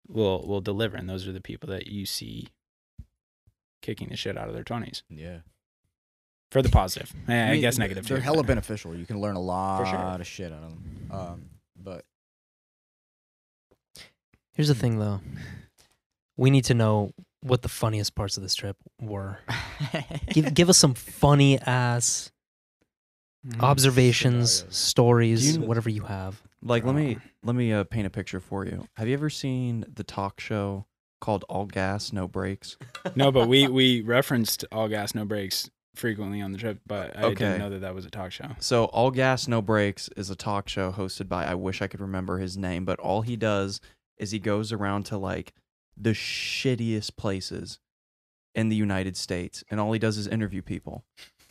will will deliver. And those are the people that you see kicking the shit out of their twenties. yeah For the positive. Eh, I, mean, guess negative too. They're too. hella beneficial. You can learn a lot sure. of shit out of them. Um, but Here's the thing, though. We need to know what the funniest parts of this trip were. Give give us some funny ass Observations, Scenarios. stories, you- whatever you have. Like, let me let me uh, paint a picture for you. Have you ever seen the talk show called All Gas No Brakes? No, but we we referenced all gas no brakes frequently on the trip, but I Okay. didn't know that that was a talk show. So, All Gas No Brakes is a talk show hosted by I wish I could remember his name, but all he does is he goes around to like the shittiest places in the United States, and all he does is interview people.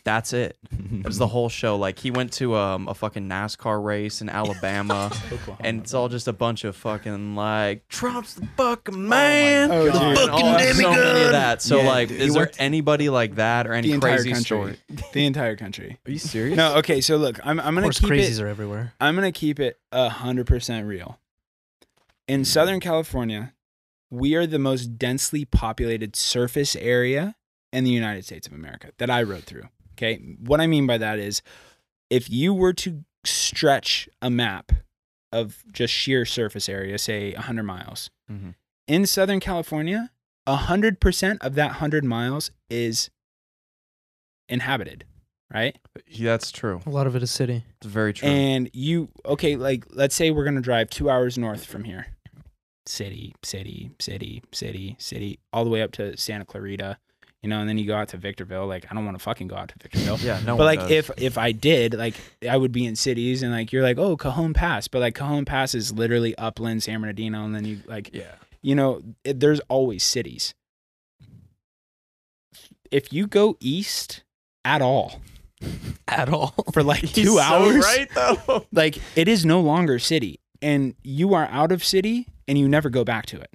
That's it. It was the whole show. Like he went to um, a fucking NASCAR race in Alabama, and it's all just a bunch of fucking like Trump's the fucking man. Oh, dude. And all- Fucking so many of that. So Yeah, like, dude, is there worked- anybody like that or any the entire crazy country. story? the entire country. Are you serious? No, okay, so look, I'm I'm Of gonna course, keep crazies it. are everywhere. I'm gonna keep it a hundred percent real. In Southern California, we are the most densely populated surface area in the United States of America that I rode through. Okay, what I mean by that is, if you were to stretch a map of just sheer surface area, say 100 miles, Mhm. in Southern California, 100% of that 100 miles is inhabited, right? Yeah, that's true. A lot of it is city. It's very true. And you okay, like let's say we're gonna drive two hours north from here. City, city, city, city, city, all the way up to Santa Clarita, you know, and then you go out to Victorville. Like, I don't want to fucking go out to Victorville. yeah, no. but like does. if if I did, like I would be in cities and like you're like, oh, Cajon Pass, but like Cajon Pass is literally upland San Bernardino, and then you like yeah, you know, it, there's always cities. If you go east at all At all. for like He's two so hours, right though. like it is no longer city and you are out of city and you never go back to it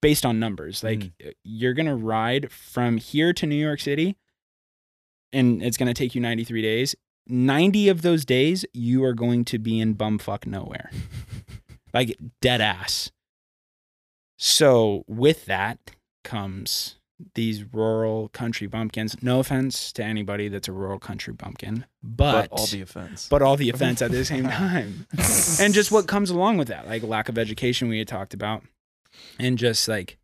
based on numbers like Hmm. you're gonna ride from here to new york city and it's gonna take you 93 days 90 of those days you are going to be in bumfuck nowhere like dead ass so with that comes these rural country bumpkins no offense to anybody that's a rural country bumpkin But all the offense. but all the offense at the same time. and just what comes along with that, like lack of education we had talked about, and just like,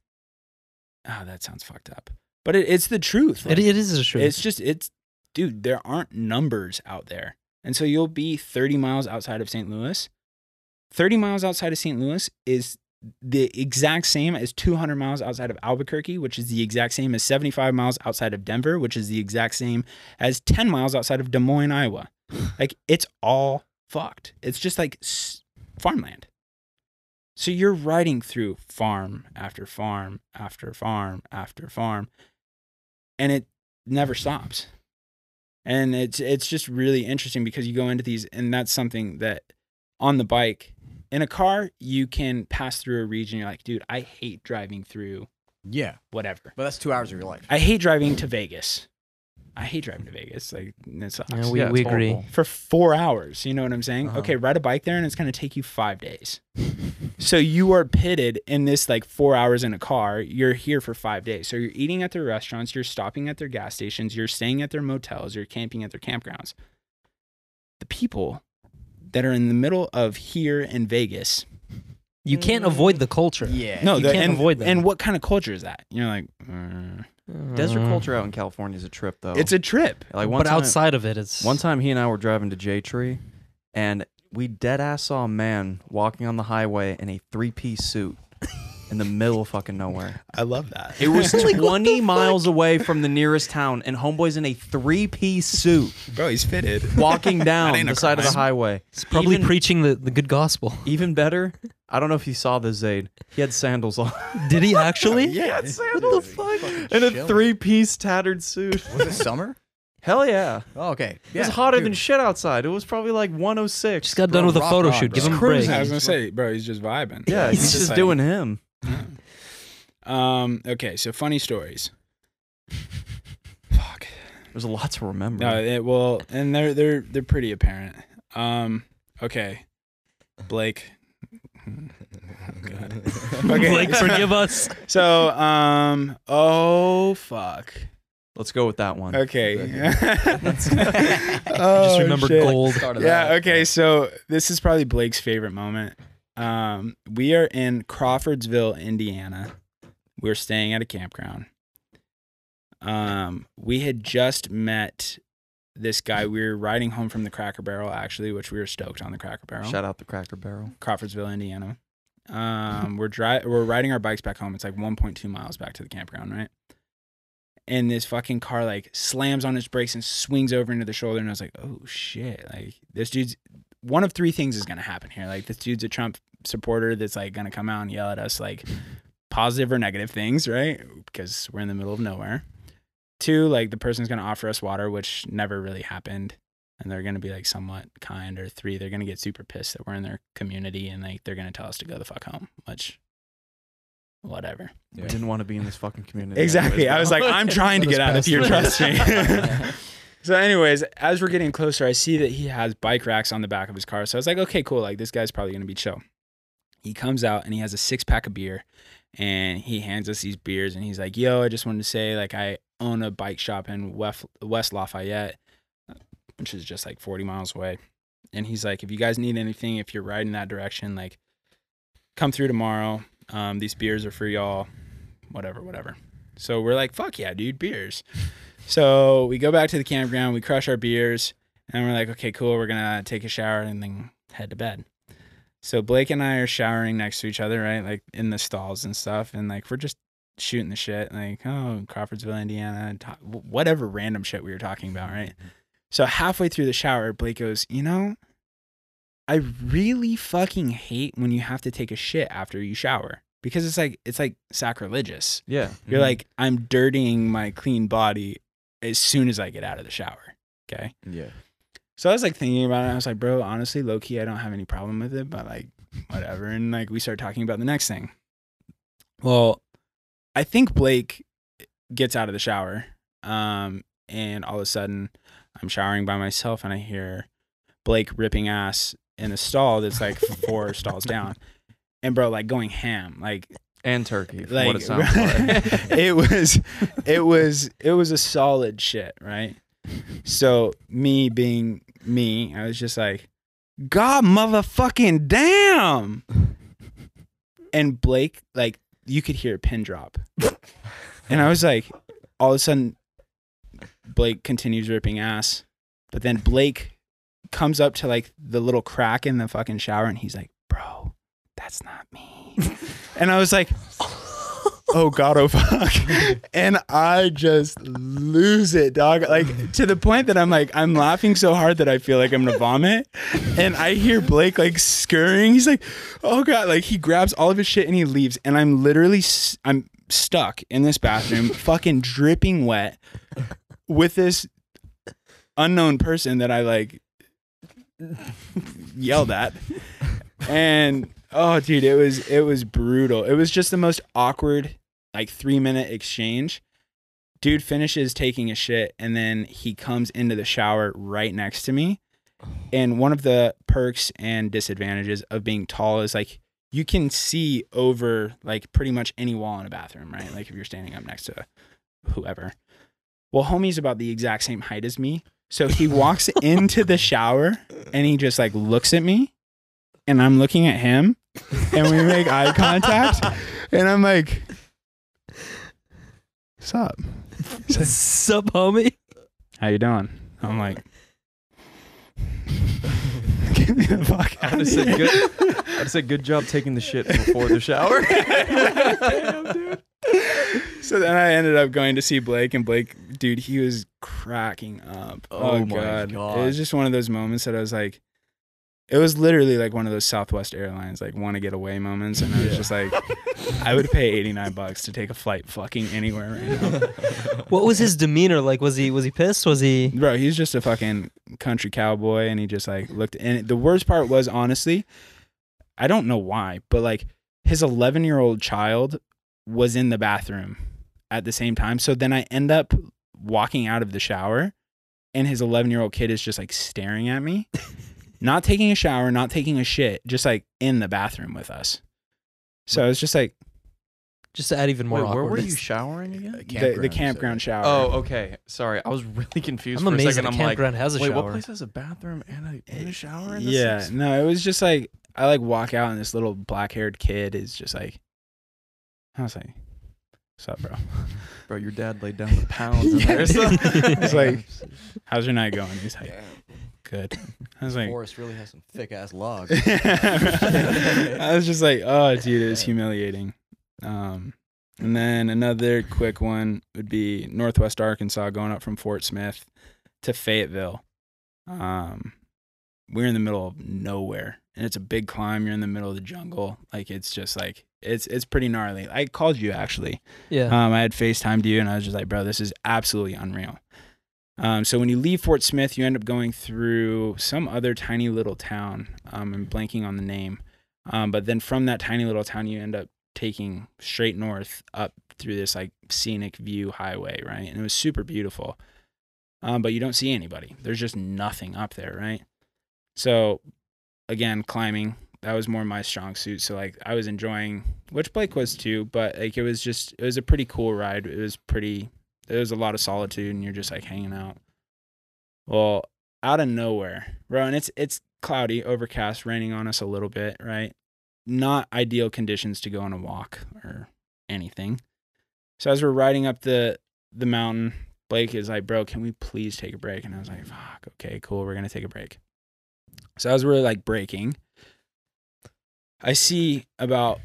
oh, that sounds fucked up, but it, it's the truth. It, it is a truth. It's just it's, dude. There aren't numbers out there, and so you'll be 30 miles outside of St. Louis. 30 miles outside of St. Louis is the exact same as 200 miles outside of Albuquerque, which is the exact same as 75 miles outside of Denver, which is the exact same as 10 miles outside of Des Moines, Iowa. Like it's all fucked. It's just like farmland. So you're riding through farm after farm after farm after farm, and it never stops. And it's it's just really interesting because you go into these, and that's something that on the bike, in a car, you can pass through a region. You're like, dude, I hate driving through Yeah, whatever. but that's two hours of your life. I hate driving to Vegas. I hate driving to Vegas. Like it sucks Yeah, we, Yeah, we agree. for four hours. You know what I'm saying? Uh-huh. Okay, ride a bike there and it's going to take you five days. so you are pitted in this like four hours in a car. You're here for five days. So you're eating at their restaurants, you're stopping at their gas stations, you're staying at their motels, you're camping at their campgrounds. The people that are in the middle of here in Vegas. You can't avoid the culture. Yeah. No, You the- can't and, avoid them. And what kind of culture is that? You're like, uh, Desert Uh, culture out in California is a trip though. it's a trip. like one But time, outside of it, it's One time, he and I were driving to J Tree, and we dead ass saw a man walking on the highway in a three piece suit in the middle of fucking nowhere. I love that. It was 20 miles away from the nearest town, and homeboy's in a three piece suit Bro, he's fitted. walking down ain't a the side of the crime. highway. It's probably Even- preaching the, the good gospel. Even better, I don't know if you saw this, Zaid. He had sandals on. Did he actually? yeah, What sandals. the fuck? In a three piece tattered suit. Was it summer? Hell yeah. Oh, okay. It was hotter than shit outside. It was probably like 106. Just got Bro, done with a rock photo on, shoot. bro. Give him a break. I was gonna say, bro, he's just vibing. yeah, he's, just, like- doing him. Um. Okay. So funny stories. Fuck. There's a lot to remember. No. It, well, and they're they're they're pretty apparent. Um. Okay. Blake. God. Okay. Blake, forgive us. So. Um. Oh fuck. Let's go with that one. Okay. Just oh, remember shit. gold. Start Yeah. that. Okay. So this is probably Blake's favorite moment. Um, we are in Crawfordsville, Indiana. We're staying at a campground. Um, we had just met this guy. We were riding home from the Cracker Barrel, actually, which we were stoked on the Cracker Barrel. Shout out the Cracker Barrel. Crawfordsville, Indiana. Um, we're dri- we're riding our bikes back home. It's like 1.2 miles back to the campground, right? And this fucking car like slams on its brakes and swings over into the shoulder, and I was like, "Oh shit!" Like this dude's one of three things is gonna happen here. Like this dude's a Trump supporter that's like gonna come out and yell at us like positive or negative things, right? Because we're in the middle of nowhere. Two, like the person's gonna offer us water, which never really happened and they're gonna be like somewhat kind, or three, they're gonna get super pissed that we're in their community and like they're gonna tell us to go the fuck home, which whatever. I didn't want to be in this fucking community. Exactly. I was like, I'm trying to get out of here, trust me. so, anyways, as we're getting closer, I see that he has bike racks on the back of his car. So I was like, okay, cool. Like this guy's probably gonna be chill. He comes out and he has a six pack of beer and he hands us these beers and he's like, yo, I just wanted to say, like, I own a bike shop in West, West Lafayette, which is just like 40 miles away. And he's like, if you guys need anything, if you're riding that direction, like, come through tomorrow. Um, these beers are for y'all, whatever, whatever. So we're like, fuck yeah, dude, beers. So we go back to the campground, we crush our beers, and we're like, okay, cool, we're gonna take a shower and then head to bed. So Blake and I are showering next to each other, right? Like in the stalls and stuff, and like we're just shooting the shit, like oh Crawfordsville, Indiana, whatever random shit we were talking about, right? Mm-hmm. So halfway through the shower, Blake goes, you know, I really fucking hate when you have to take a shit after you shower because it's like it's like sacrilegious. yeah. You're mm-hmm. like I'm dirtying my clean body as soon as I get out of the shower. Okay. Yeah. So I was like thinking about it. I was like, bro, honestly, low key, I don't have any problem with it, but like, whatever. And like, we started talking about the next thing. Well, I think Blake gets out of the shower, um, and all of a sudden, I'm showering by myself, and I hear Blake ripping ass in a stall that's like four stalls down, and bro, like going ham, like and turkey. like what it sounds like. it was it was it was a solid shit right so me being me i was just like god motherfucking damn and blake like you could hear a pin drop and i was like all of a sudden blake continues ripping ass but then blake comes up to like the little crack in the fucking shower and he's like bro that's not me. And i was like oh god oh fuck. And i just lose it dog. Like to the point that i'm like i'm laughing so hard that i feel like i'm gonna vomit. And i hear blake like scurrying. He's like oh god like he grabs all of his shit and he leaves. And i'm literally i'm stuck in this bathroom fucking dripping wet with this unknown person that i like yelled at. And oh dude it was it was brutal. It was just the most awkward like three minute exchange. Dude finishes taking a shit and then he comes into the shower right next to me. And one of the perks and disadvantages of being tall is like you can see over like pretty much any wall in a bathroom right? Like if you're standing up next to whoever. Well homie's about the exact same height as me so he walks into the shower and he just like looks at me and I'm looking at him and we make eye contact and I'm like What's up? Sup, homie? How you doing? I'm like Get me the fuck out I'd of said here. good. I'd have said good job taking the shit before the shower. Damn, dude. So then I ended up going to see Blake, and Blake, dude, he was cracking up. Oh, Oh my god. God. It was just one of those moments that I was like, it was literally like one of those Southwest Airlines like want to get away moments, and I was Yeah. just like, I would pay eighty nine bucks to take a flight fucking anywhere right now, What was his demeanor like? Was he was he pissed? Was he? bro. He's just a fucking country cowboy, and he just like looked. And the worst part was honestly, I don't know why, but like his eleven year old child was in the bathroom at the same time. So then I end up walking out of the shower and his 11 year old kid is just like staring at me, not taking a shower, not taking a shit, just like in the bathroom with us. So it's just like Just to add even more Wait, where were you showering again? the, the campground shower. Oh, okay. Sorry, I was really confused I'm for a second. that a I'm like, campground has a wait, shower. what place has a bathroom and a, and a shower? In the yeah. six- No, it was just like, I like walk out and this little black haired kid is just like, I was like, What's up, bro? Bro, your dad laid down the pounds in there. It's like, how's your night going? He's like, good. I was like, Forest really has some thick ass logs. I was just like, oh, dude, it's humiliating. Um, and then another quick one would be Northwest Arkansas, going up from Fort Smith to Fayetteville. Um, we're in the middle of nowhere, and it's a big climb. You're in the middle of the jungle. Like it's just like it's it's pretty gnarly. I called you actually. Yeah. Um, I had FaceTimed you, and I was just like, bro, this is absolutely unreal. Um, so when you leave Fort Smith, you end up going through some other tiny little town. Um, I'm blanking on the name. Um, but then from that tiny little town, you end up taking straight north up through this like scenic view highway, right? And it was super beautiful. Um, but you don't see anybody. There's just nothing up there, right? So again, climbing, that was more my strong suit. So like I was enjoying which Blake was too, but like it was just it was a pretty cool ride. It was pretty there was a lot of solitude and you're just like hanging out. Well, out of nowhere, bro, and it's it's cloudy, overcast, raining on us a little bit, right? Not ideal conditions to go on a walk or anything. So as we're riding up the the mountain, Blake is like, "Bro, can we please take a break?" And I was like, "Fuck, okay, cool, we're gonna take a break." So as we're like breaking, I see about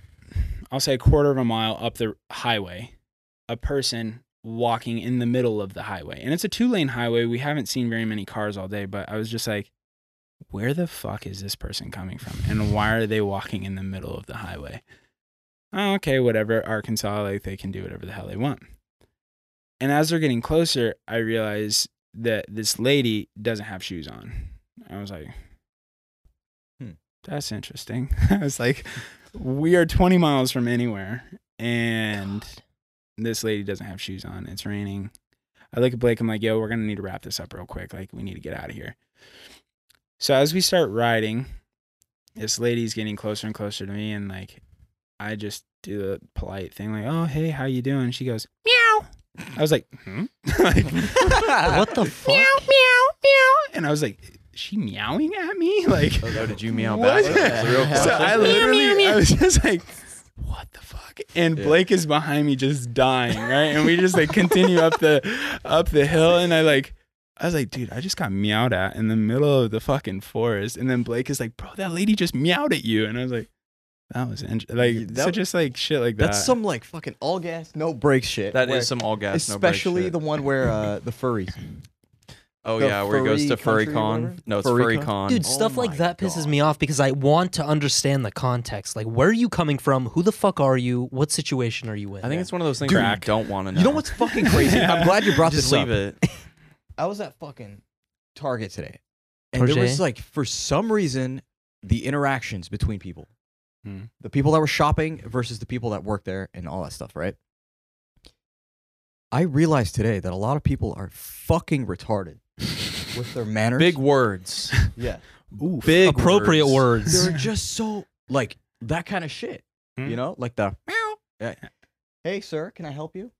I'll say a quarter of a mile up the highway, a person walking in the middle of the highway. And it's a two lane highway. We haven't seen very many cars all day, but I was just like, where the fuck is this person coming from? And why are they walking in the middle of the highway? Oh, okay, whatever. Arkansas, like they can do whatever the hell they want. And as they're getting closer, I realize that this lady doesn't have shoes on. I was like. That's interesting. I was like, we are 20 miles from anywhere. And this lady doesn't have shoes on. It's raining. I look at Blake. I'm like, yo, we're going to need to wrap this up real quick. Like, we need to get out of here. So as we start riding, this lady's getting closer and closer to me. And like, I just do the polite thing, like, oh, hey, how you doing? She goes, meow. I was like, hmm? like, what the fuck? meow, meow, meow. And I was like, is she meowing at me? Like, Oh, no, did you meow what? back? That's the real So so. I literally, I was just like, what the fuck? And Yeah. Blake is behind me just dying, right? And we just like continue up the up the hill and I like I was like, dude, I just got meowed at in the middle of the fucking forest. And then Blake is like, bro, that lady just meowed at you. And I was like, that was int- like That- so just like shit like that. That's some like fucking all gas, no brakes shit. That where- is some all gas, no brake especially shit. the one where uh, the furries. Oh the yeah, where it goes to country or FurryCon. whatever? No, it's FurryCon? FurryCon. Dude, Oh stuff like my that pisses me off because I want to understand the context. Like, where are you coming from? Who the fuck are you? What situation are you in? I think it's one of those things Dude, where you don't want to know. You know what's fucking crazy? I'm glad you brought Just this leave up. it. I was at fucking Target today, and there was like for some reason the interactions between people, Hmm. the people that were shopping versus the people that work there, and all that stuff, right? I realized today that a lot of people are fucking retarded with their manners. Big words. yeah, Ooh, Big appropriate words. they're just so like that kind of shit. Hmm. You know, like the meow. Yeah. Hey, sir, can I help you?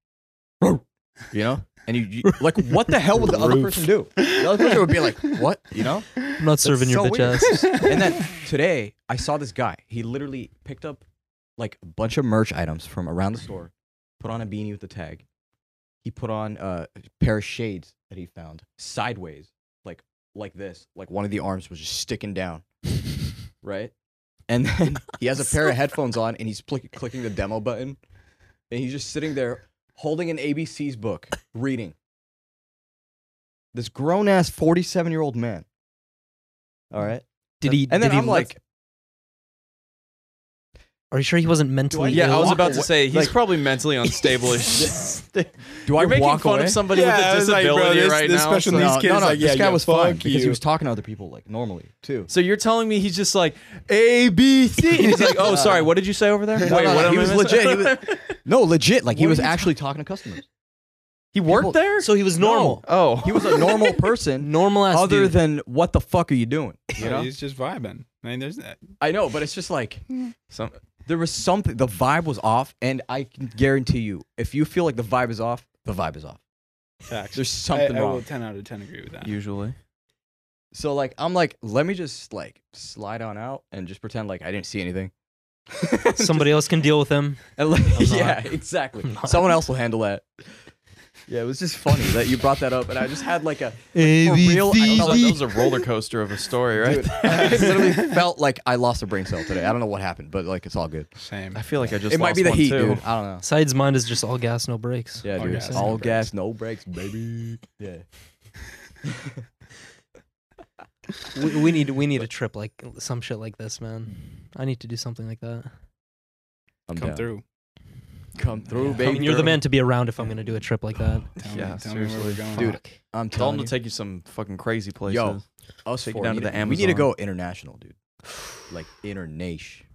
You know, and you, you like what the hell would the other person do? The other person would be like, "What?" You know. I'm not serving your so bitch weird. ass. and then today I saw this guy. He literally picked up like a bunch of merch items from around the store, put on a beanie with the tag. He put on a pair of shades that he found sideways, like like this, like one of the arms was just sticking down, right? And then he has a pair of headphones on, and he's plick- clicking the demo button, and he's just sitting there holding an ABC's book, reading. This grown ass forty seven year old man. All right. Did he? And then I'm like, Are you sure he wasn't mentally Yeah, I was about to say he's like- probably mentally unstable as shit. do I You're making walk fun away? of somebody Yeah, with a was like, bro, disability this- right this now. special so- needs no, kid no, is no, like, this yeah, guy yeah, was fine fuck because he you. was talking to other people like normally too. So you're telling me he's just like A B C? He's like, oh, sorry, what did you say over there? Wait, no, what no, am he I was missing? legit, he No, legit. Like he What are was you actually talking to customers. he worked People- there. So he was normal. oh, He was a normal person, Normal ass other dude. than what the fuck are you doing? You Yeah, know? he's just vibing. I mean, there's that. I know, but it's just like hmm. Some, there was something. The vibe was off, and I can guarantee you, if you feel like the vibe is off, the vibe is off. Facts. There's something I, I wrong. will 10 out of 10 agree with that. usually. So like I'm like, let me just like slide on out and just pretend like I didn't see anything. Somebody else can deal with him. And like, I'm yeah, not. exactly. Someone else will handle that. Yeah, it was just funny that you brought that up, and I just had like a like, for real. I That felt was, like, a, that was a roller coaster of a story, right? dude, I literally felt like I lost a brain cell today. I don't know what happened, but like it's all good. Same. I feel like I just it might be the heat, too. dude. I don't know. Zaid's mind is just all gas, no brakes. Yeah, All dude. gas, all no gas, no brakes, baby. Yeah. We, we need we need a trip like some shit like this, man. I need to do something like that. I'm Come down. through. Come through, I baby. mean, you're the man to be around if I'm gonna do a trip like that. Tell Yeah, me, tell me where we're seriously. going. Dude, Fuck. I'm Tell telling them you. to take you some fucking crazy places. Yo, us take you four down need to the We need to Amazon. go international, dude. Like internation.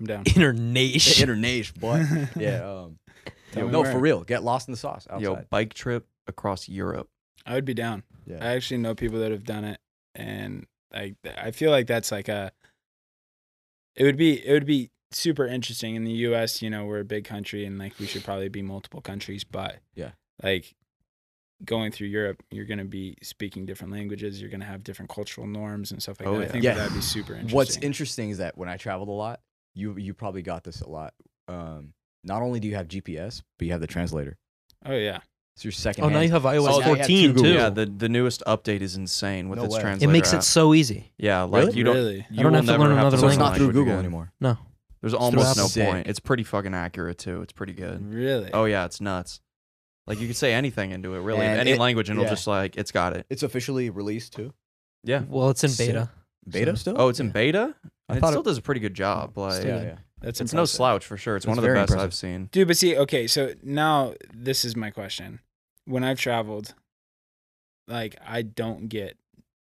I'm down. Internation. internation, boy. yeah. Um, Tell me no, where. for real. Get lost in the sauce outside. Yo, bike trip across Europe. I would be down. yeah. I actually know people that have done it, and I I feel like that's like a. It would be it would be super interesting in the U.S. You know, we're a big country, and like we should probably be multiple countries, but Yeah. like going through Europe, you're gonna be speaking different languages. You're gonna have different cultural norms and stuff like Oh, that. I yeah. think Yeah. that that'd be super interesting. What's interesting is that when I traveled a lot, you you probably got this a lot. Um, not only do you have GPS, but you have the translator. Oh yeah, It's your second. Oh, now you have iOS Oh, now have 14 too. Yeah, the the newest update is insane with No its way. It translator. it makes app. it so easy. Yeah, like Really? you don't. really. You I don't have to never learn another so it's not language through Google again. anymore. No, There's almost no Apple. point. It's pretty fucking accurate too. It's pretty good. Really. Oh yeah, it's nuts. Like you could say anything into it, really, And any it- language, and yeah. it'll just like it's got it. It's officially released too. Yeah. well, it's in Sick. beta. Beta still? Oh, it's in beta. I it thought still it- does a pretty good job. Like Still Yeah, yeah. That's it's no impressive. slouch for sure. It's, It's one of the very best impressive. I've seen. Dude, but see, okay, so now this is my question. When I've traveled, like I don't get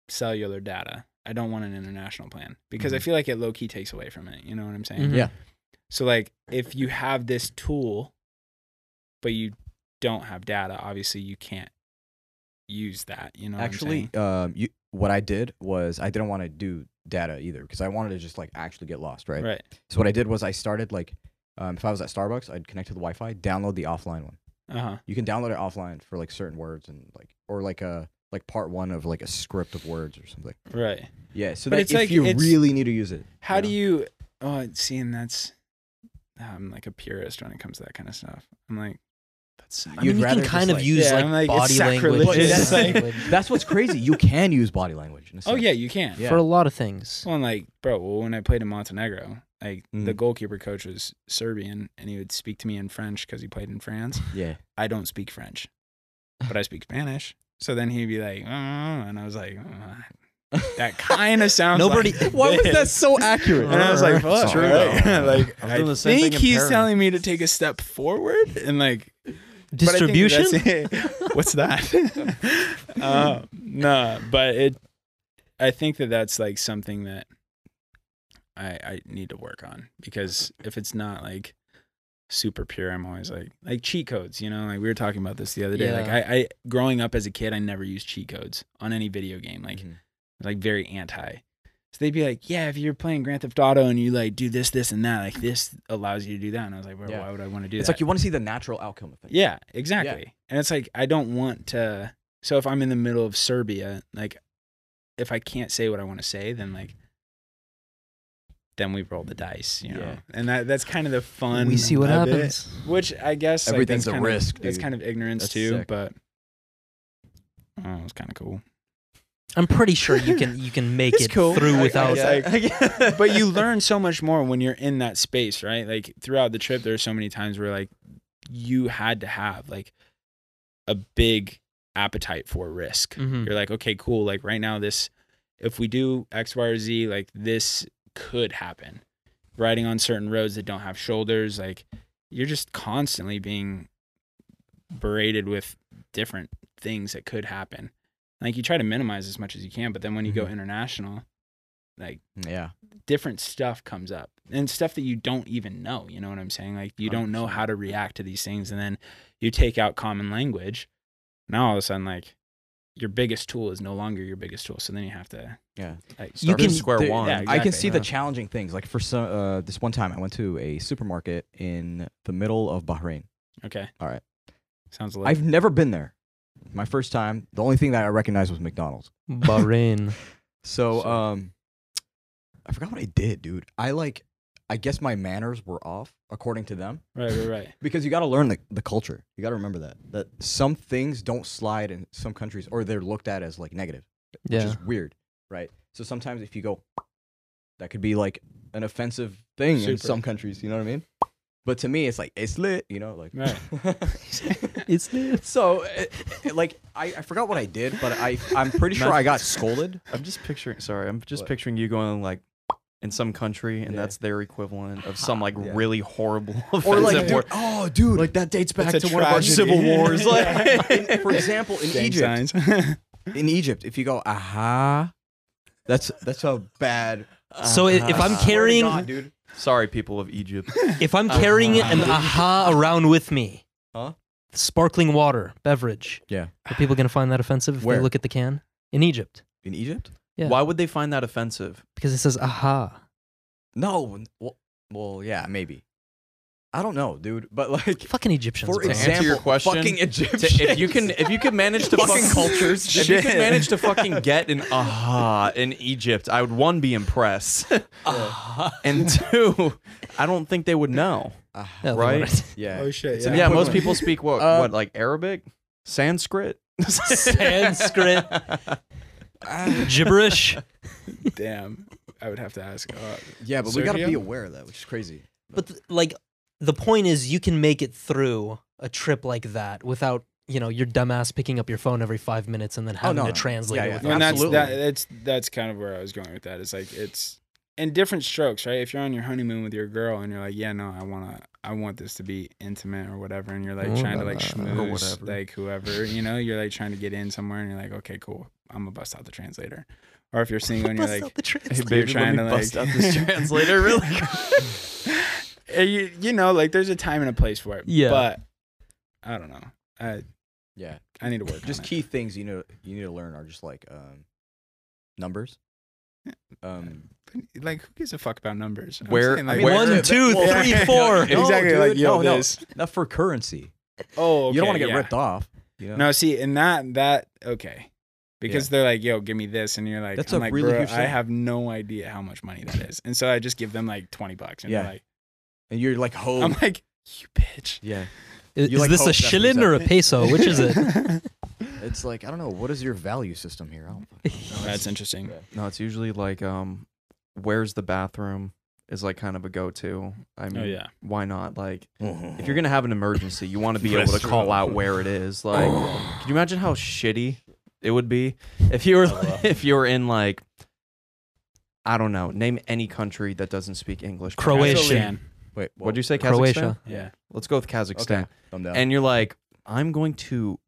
cellular data. I don't want an international plan because I Mhm. feel like it low key takes away from it. You know what I'm saying? Mhm. Yeah. So like if you have this tool, but you don't have data, obviously you can't use that. You know, Actually, um, you what I did was I didn't want to do data either because I wanted to just like actually get lost, right? right? So what I did was I started like, um, if I was at Starbucks, I'd connect to the Wi-Fi, download the offline one. Uh huh. You can download it offline for like certain words and like or like a like part one of like a script of words or something. Right. Yeah. So But that it's if like- you really need to use it, How do know? you? Oh, seeing that's. I'm like a purist when it comes to that kind of stuff. I'm like, That's I You'd mean, you can kind of like- use Yeah, like, like, body language. That's like- That's what's crazy. You can use body language. In a oh yeah, you can. Yeah. for a lot of things. Well, and like, bro, well, when I played in Montenegro, like the Mhm. goalkeeper coach was Serbian, and he would speak to me in French because he played in France. Yeah. I don't speak French, but I speak Spanish. So then he'd be like, "Uh," and I was like, that kind of sounds. Nobody- Like Why was that so accurate? And I was like, fuck. true, right? like, I'm I doing think he's Paris. telling me to take a step forward and like but I think Distribution. that's- What's that? uh, no, but it. I think that that's like something that I I need to work on because if it's not like super pure, I'm always like like cheat codes. You know, like we were talking about this the other day. Like I, I growing up as a kid, I never used cheat codes on any video game. Like Mhm. like very anti. So they'd be like, "Yeah, if you're playing Grand Theft Auto and you like do this, this, and that, like this allows you to do that." And I was like, well, Yeah. "Why would I want to do It's that?" It's like you want to see the natural outcome of things. Yeah, exactly. And it's like I don't want to. So if I'm in the middle of Serbia, like if I can't say what I want to say, then like then we roll the dice, you know. Yeah. And that that's kind of the fun. we see what of it, happens. which I guess like, Everything's that's a kind of- risk, That's kind of ignorance That's too, sick. but oh, it's kind of cool. I'm pretty sure you can you can make it cool. through I- I without. get- but you learn so much more when you're in that space, right? Like throughout the trip, there's so many times where like you had to have like a big appetite for risk. Mhm. You're like, okay, cool. Like right now, this if we do X, Y, or Z, like this could happen. Riding on certain roads that don't have shoulders, like you're just constantly being berated with different things that could happen. Like you try to minimize as much as you can, but then when you go Mhm. international, like Yeah. different stuff comes up and stuff that you don't even know. You know what I'm saying? Like you don't know how to react to these things, and then you take out common language. Now all of a sudden, like your biggest tool is no longer your biggest tool. So then you have to Yeah. like You can- square the- one. yeah, I can Exactly, see the challenging things. Like for some, uh, this one time I went to a supermarket in the middle of Bahrain. okay. All right. Sounds like I've never been there. My first time. The only thing that I recognized was McDonald's. Bahrain. So, So- um, I forgot what I did, dude. I like, I guess my manners were off according to them Right, right, right. because you got to learn the, the culture. You got to remember that that some things don't slide in some countries or they're looked at as like negative, which Yeah. is weird, right? So sometimes if you go, that could be like an offensive thing in some countries. You know what I mean? But to me, it's like it's lit. You know, like Right. It's so it, it- like I, I forgot what I did, but I I'm pretty sure I got scolded. I'm just picturing. Sorry, I'm just What? picturing you going like in some country, and Yeah. that's their equivalent of some ah, like Yeah. really horrible Or like, dude, oh, dude, like that dates back That's a to one of our civil wars. Yeah. Like, for example, in Gang Egypt, signs. in Egypt, if you go aha, that's that's a bad. So i- if I I'm carrying God, dude. sorry, people of Egypt. if I'm carrying an aha around with me, Huh? Sparkling water beverage. Yeah. Are people gonna find that offensive if Where? they look at the can in Egypt In Egypt? Yeah. Why would they find that offensive? because it says aha? No. Well, well, yeah, maybe. I don't know, dude. But like, Fucking Egyptians. for bro. answer example, your question, fucking To- Egyptians. if you can, if you can manage to Fucking fucking cultures. if you Shit. could manage to fucking get an aha in Egypt, I would one be impressed, and two, I don't think they would know. Yeah, they right? yeah. oh shit. Yeah. Yeah, most people speak what? Uh, what like Arabic, Sanskrit, Sanskrit. Gibberish. Damn. I would have to ask. Uh, Yeah, but we gotta be Sergio? aware of that, which is crazy. But th- like the point is you can make it through a trip like that without, you know, your dumbass picking up your phone every 5 minutes and then having no, to no. translate Yeah, it yeah. with and that's Absolutely. that, that's that's kind of where I was going with that. It's like it's in different strokes, right? If you're on your honeymoon with your girl and you're like, yeah, no, I wanna, I want this to be intimate or whatever, and you're like Ooh trying to like la. Or schmooze, like whoever, you know, you're like trying to get in somewhere, and you're like, okay, cool, I'm gonna bust out the translator. Or if you're single and you're like, out the Hey, translator. baby, trying let me to, bust like- out this translator really quick. Eh, you, you know, like there's a time and a place for it. Yeah. But I don't know. I Yeah. I need to work. Just on key things you know you need to learn are just like um, numbers. Um, It. Like, who gives a fuck about numbers? I'm Where- saying, I like, mean, One, where- two, well, three, no, four. no, Exactly, dude, like, yo, no, no, this. not for currency. Oh, you don't want to get yeah. ripped off. You know? No, see, and that that okay, because they're like, "Yo, give me this," and you're like, That's I'm a like, really "Bro, huge I have no idea how much money that is," and so I just give them like twenty bucks, and Yeah. they're like, and you're like, "I'm like, you bitch." yeah. Is, is like this a shilling or a peso? Which is it? It's like I don't know. What is your value system here? I don't fucking know. That's interesting. No, it's usually like um, where's the bathroom is like kind of a go-to. I oh, mean, Oh yeah, why not? Like, if you're mm-hmm. gonna have an emergency, you want to be able to call out where it is. Like, can you imagine how shitty it would be if you were if you were in like, I don't know, name any country that doesn't speak English. Croatian. Wait, what did you say? Kazakhstan? Croatia. Yeah, Let's go with Kazakhstan. Okay, down. And you're like, I'm going to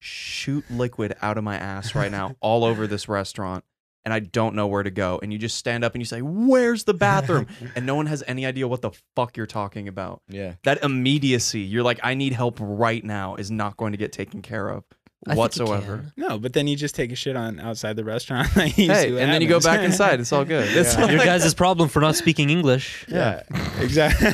shoot liquid out of my ass right now all over this restaurant. And I don't know where to go. And you just stand up and you say, Where's the bathroom? and no one has any idea what the fuck you're talking about. yeah, That immediacy, you're like, I need help right now, is not going to get taken care of I whatsoever. no, but then you just take a shit on outside the restaurant. you Hey, what and then you go back inside. It's all good. It's Yeah. like- Your guys' problem for not speaking English. yeah, exactly.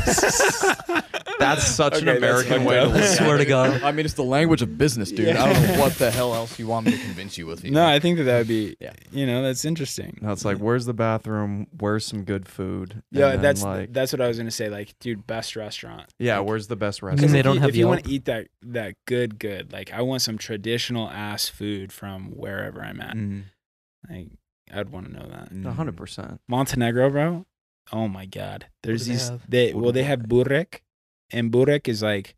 That's such an Okay, that's American fucked way to up. look I at swear to God. I mean, it's the language of business, dude. Yeah. I don't know what the hell else you want me to convince you with. no, I think that that would be, Yeah. you know, that's interesting. No, it's like, where's the bathroom? Where's some good food? And Yeah, then, that's like, that's what I was gonna say. Like, dude, best restaurant. yeah, Like, where's the best mean restaurant? they if don't you, have if you want Yelp? to eat that that good good like i want some traditional ass food from wherever i'm at Mm, like i'd want to know that mm. A hundred percent. montenegro bro oh my god there's do they these have? they What well do they they have burek and burek is like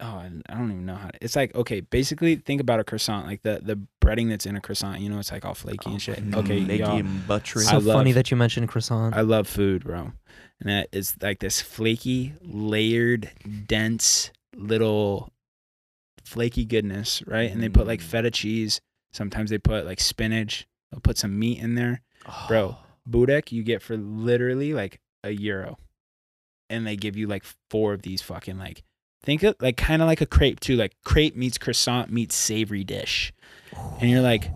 oh I I don't even know how to, it's like okay basically think about a croissant like the the breading that's in a croissant you know it's like all flaky and shit my okay Naked y'all, and buttery. I So love- funny that you mentioned croissant. I love food, bro. And that is like this flaky, layered, dense little flaky goodness, right? And they put like Mm. feta cheese. Sometimes they put like spinach. They'll put some meat in there. Oh. Bro, burek you get for literally like a euro. And they give you like four of these fucking like think of like kind of like a crepe too. Like crepe meets croissant meets savory dish. And you're like,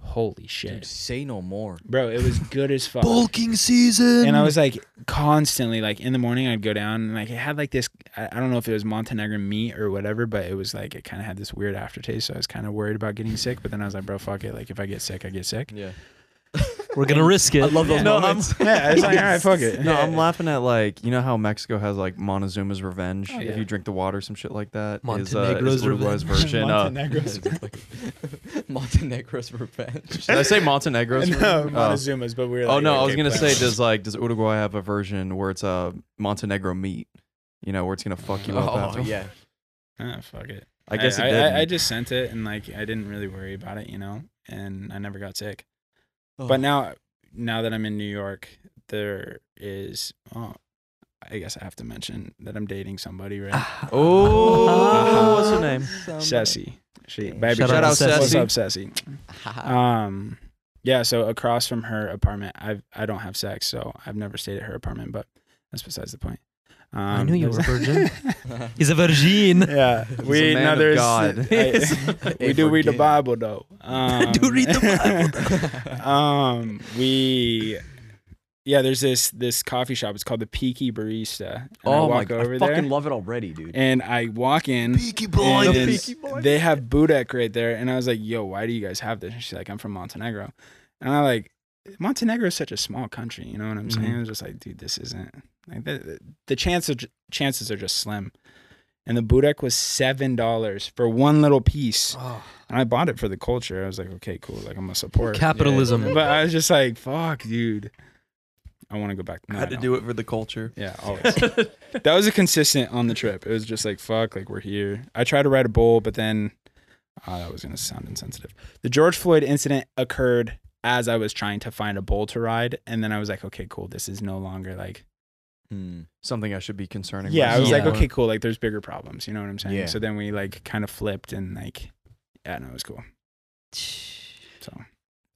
holy shit. Dude, say no more. Bro, it was good as fuck Bulking season. and I was like constantly like in the morning I'd go down and like it had like this I, I don't know if it was Montenegrin meat or whatever, but it was like it kind of had this weird aftertaste. So I was kind of worried about getting sick, but then I was like, bro, fuck it. Like if I get sick, I get sick. Yeah. We're gonna risk it. I love those No, I'm- yeah, it's like all right, fuck it. No, I'm laughing at like you know how Mexico has like Montezuma's Revenge. Oh, If you drink the water, some shit like that. uh, Montenegro's is Uruguay's Revenge. version. uh, Montenegro's. Montenegro's revenge. did I say Montenegro's? no, version? Oh. Montezuma's, but we're. Like, oh like, no, I was gonna plan. say, does like does Uruguay have a version where it's a Montenegro meat? You know, where it's gonna fuck you up. Oh after? yeah. Ah, fuck it. I guess I, did. I, I just sent it and like I didn't really worry about it, you know, and I never got sick. Oh. But now, now that I'm in New York, there is. Oh, I guess I have to mention that I'm dating somebody, right? Ah, ah, ah, oh, what's her name? Ceci. She, baby, Shout out to What's up, Ceci? Um, yeah. So across from her apartment, I I don't have sex, so I've never stayed at her apartment. But that's besides the point. Um, I knew you were a virgin. He's a virgin. yeah, He's we a man now of there's God. I- we do read the. Bible though. Um, Do read the Bible. um, we yeah, there's this this coffee shop. It's called the Peaky Barista. And I Oh my walk god, over I there, fucking love it already, dude. and I walk in. Peaky and boy. The Peaky boy. They have burek right there, and I was like, "Yo, why do you guys have this?" And she's like, "I'm from Montenegro," and I like Montenegro is such a small country. You know what I'm saying? Mhm. I was just like, "Dude, this isn't like the the chances chances are just slim." And the burek was seven dollars for one little piece, Oh, and I bought it for the culture. I was like, "Okay, cool. Like I'm gonna support." capitalism. But I was just like, "Fuck, dude." I want to go back. I had to no. do it for the culture. Yeah, always. that was a consistent on the trip. It was just like fuck, like we're here. I tried to ride a bull, but then oh, that was gonna sound insensitive. The George Floyd incident occurred as I was trying to find a bull to ride, and then I was like, okay, cool. This is no longer like Hmm. Something I should be concerning. yeah. I was like, okay, cool. Like there's bigger problems. You know what I'm saying? Yeah. So then we like kind of flipped and like yeah, no, it was cool. So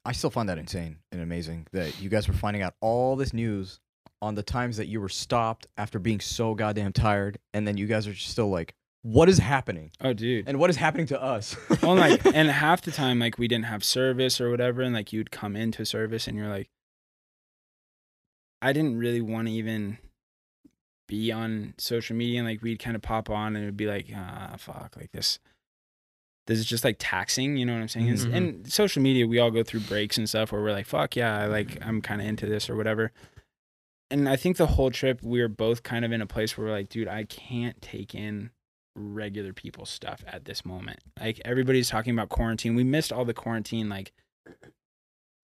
I still find that insane and amazing that you guys were finding out all this news on the times that you were stopped after being so goddamn tired, and then you guys are just still like, "What is happening?" oh, dude. And what is happening to us? well, like, and half the time, like, we didn't have service or whatever, and like, you'd come into service, and you're like, I didn't really want to even be on social media, and like, we'd kind of pop on, and it'd be like, ah, fuck, like this. This is just like taxing, you know what I'm saying? Mhm. And social media, we all go through breaks and stuff where we're like, fuck yeah, I like I'm kind of into this or whatever. And I think the whole trip, we were both kind of in a place where we're like, dude, I can't take in regular people stuff at this moment. Like everybody's talking about quarantine. We missed all the quarantine like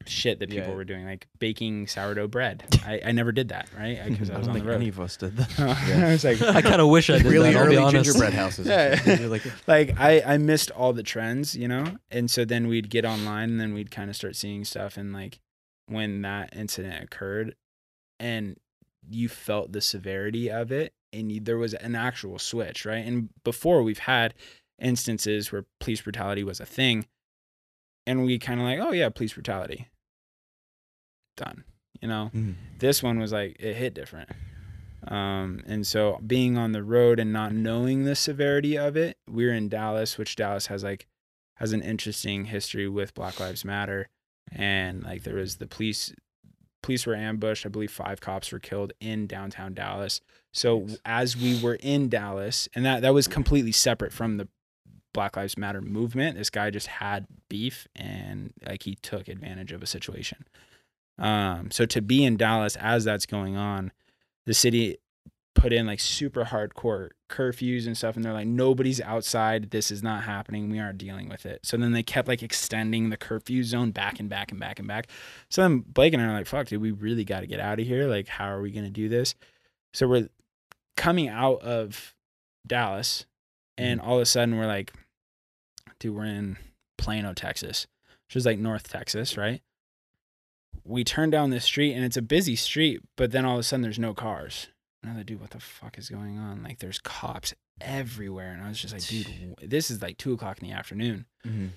shit that people Yeah. were doing, like baking sourdough bread. I, I never did that, right? Because I, I was on the think any of us did that. I was like, I kind of wish I did really that. Early gingerbread houses. Yeah. Like, like I, I missed all the trends, you know? And so then we'd get online and then we'd kind of start seeing stuff and like when that incident occurred and you felt the severity of it and you, there was an actual switch, right? And before we've had instances where police brutality was a thing and we kind of like, oh yeah, police brutality. Done. You know? Mhm. this one was like it hit different um and so being on the road and not knowing the severity of it we're in dallas which dallas has like has an interesting history with black lives matter and like there was the police police were ambushed. I believe five cops were killed in downtown dallas. So as we were in dallas and that that was completely separate from the black lives matter movement this guy just had beef and like he took advantage of a situation. Um, so to be in Dallas as that's going on, the city put in like super hardcore curfews and stuff, and they're like, nobody's outside. This is not happening. We aren't dealing with it. So then they kept like extending the curfew zone back and back and back and back. So then Blake and I are like, fuck, dude, we really got to get out of here. Like, how are we gonna do this? So we're coming out of Dallas, and mm-hmm. all of a sudden we're like, dude, we're in Plano, Texas, which is like North Texas, right? we turn down this street and it's a busy street, but then all of a sudden there's no cars. And dude, what the fuck is going on? Like, there's cops everywhere. And I was just like, dude, this is like two o'clock in the afternoon. Mhm.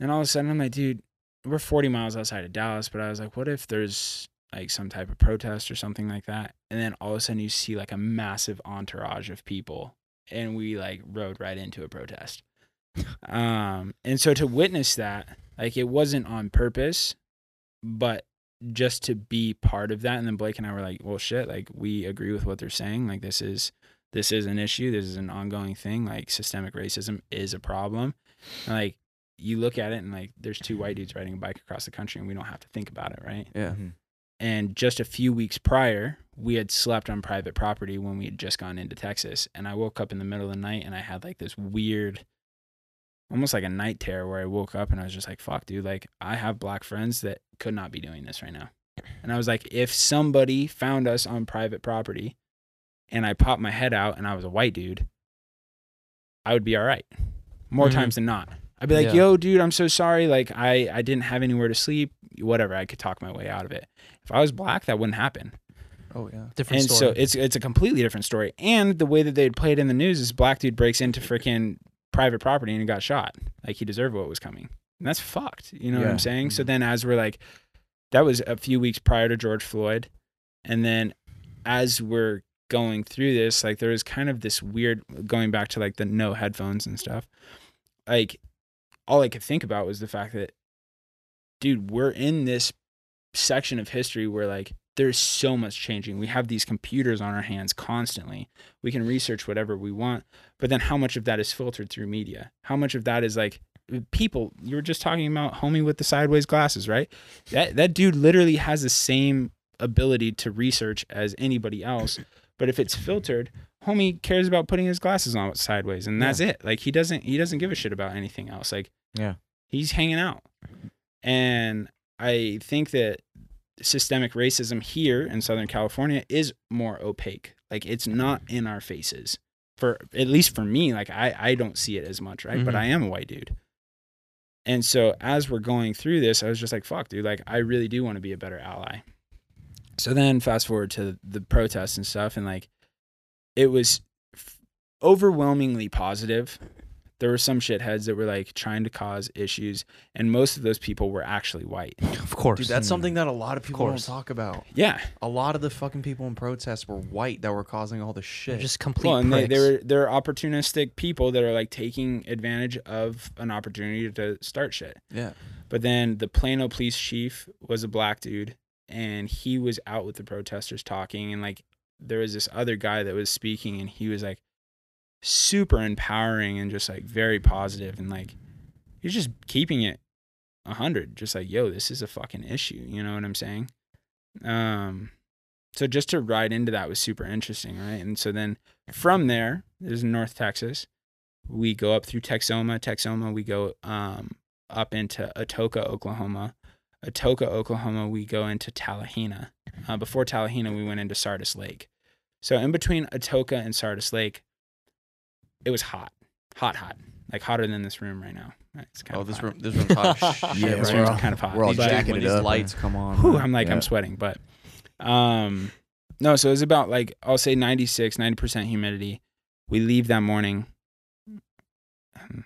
And all of a sudden I'm like, dude, we're 40 miles outside of Dallas, but I was like, what if there's like some type of protest or something like that? And then all of a sudden you see like a massive entourage of people and we like rode right into a protest. um, and so to witness that, like it wasn't on purpose, but just to be part of that. And then Blake and I were like, well, shit, like we agree with what they're saying. Like this is, this is an issue. This is an ongoing thing. Like systemic racism is a problem. And, like you look at it and like there's two white dudes riding a bike across the country and we don't have to think about it, right? Yeah. Mhm. And just a few weeks prior, we had slept on private property when we had just gone into Texas. And I woke up in the middle of the night and I had like this weird, almost like a night terror where I woke up and I was just like, fuck, dude, like I have black friends that could not be doing this right now. And I was like, if somebody found us on private property and I popped my head out and I was a white dude, I would be all right more Mhm. times than not. I'd be like, Yeah. yo, dude, I'm so sorry. Like, I, I didn't have anywhere to sleep. Whatever. I could talk my way out of it. If I was black, that wouldn't happen. Oh yeah. Different and story. so it's it's a completely different story. And the way that they'd play it in the news is black dude breaks into freaking private property and he got shot. Like he deserved what was coming. And that's fucked. You know what I'm saying? So mm-hmm. then as we're like that was a few weeks prior to George Floyd. And then as we're going through this, like there was kind of this weird going back to like the no headphones and stuff. Like all I could think about was the fact that dude, we're in this section of history where like there's so much changing. We have these computers on our hands constantly. We can research whatever we want, but then how much of that is filtered through media? How much of that is like people? You were just talking about homie with the sideways glasses, right? That that dude literally has the same ability to research as anybody else, but if it's filtered, homie cares about putting his glasses on sideways, and that's it. Like he doesn't he doesn't give a shit about anything else. Like Yeah. he's hanging out, and I think that systemic racism here in Southern California is more opaque. Like it's not in our faces. For at least for me, like I I don't see it as much, right? But Mhm. I am a white dude. And so as we're going through this, I was just like, fuck, dude, like I really do want to be a better ally. So then fast forward to the protests and stuff and like it was f- overwhelmingly positive. There were some shitheads that were like trying to cause issues and most of those people were actually white. of course. Dude, that's hmm. something that a lot of people don't talk about. Yeah. A lot of the fucking people in protests were white that were causing all the They're shit. just complete Well, and they, they're they're opportunistic people that are like taking advantage of an opportunity to start shit. yeah. But then the Plano police chief was a black dude, and he was out with the protesters talking, and like there was this other guy that was speaking, and he was like super empowering and just like very positive, and like he's just keeping it a hundred, just like yo, this is a fucking issue. You know what I'm saying? Um, so just to ride into that was super interesting, right? And so then from there, this is North Texas. We go up through Texoma. Texoma, we go um, up into Atoka, Oklahoma. Atoka, Oklahoma, we go into Talihina. Uh, before Talihina, we went into Sardis Lake. So in between Atoka and Sardis Lake, it was hot, hot, hot, like hotter than this room right now. It's kind Oh, of this hot. room, this room's hot as shit. Yeah, this we're room's all- kind of hot. we're all These- But- jacking when it these up. lights come on. Whew. I'm like, Yeah. I'm sweating, but um, no. So it was about like I'll say 96, 90 percent humidity. We leave that morning. Hmm,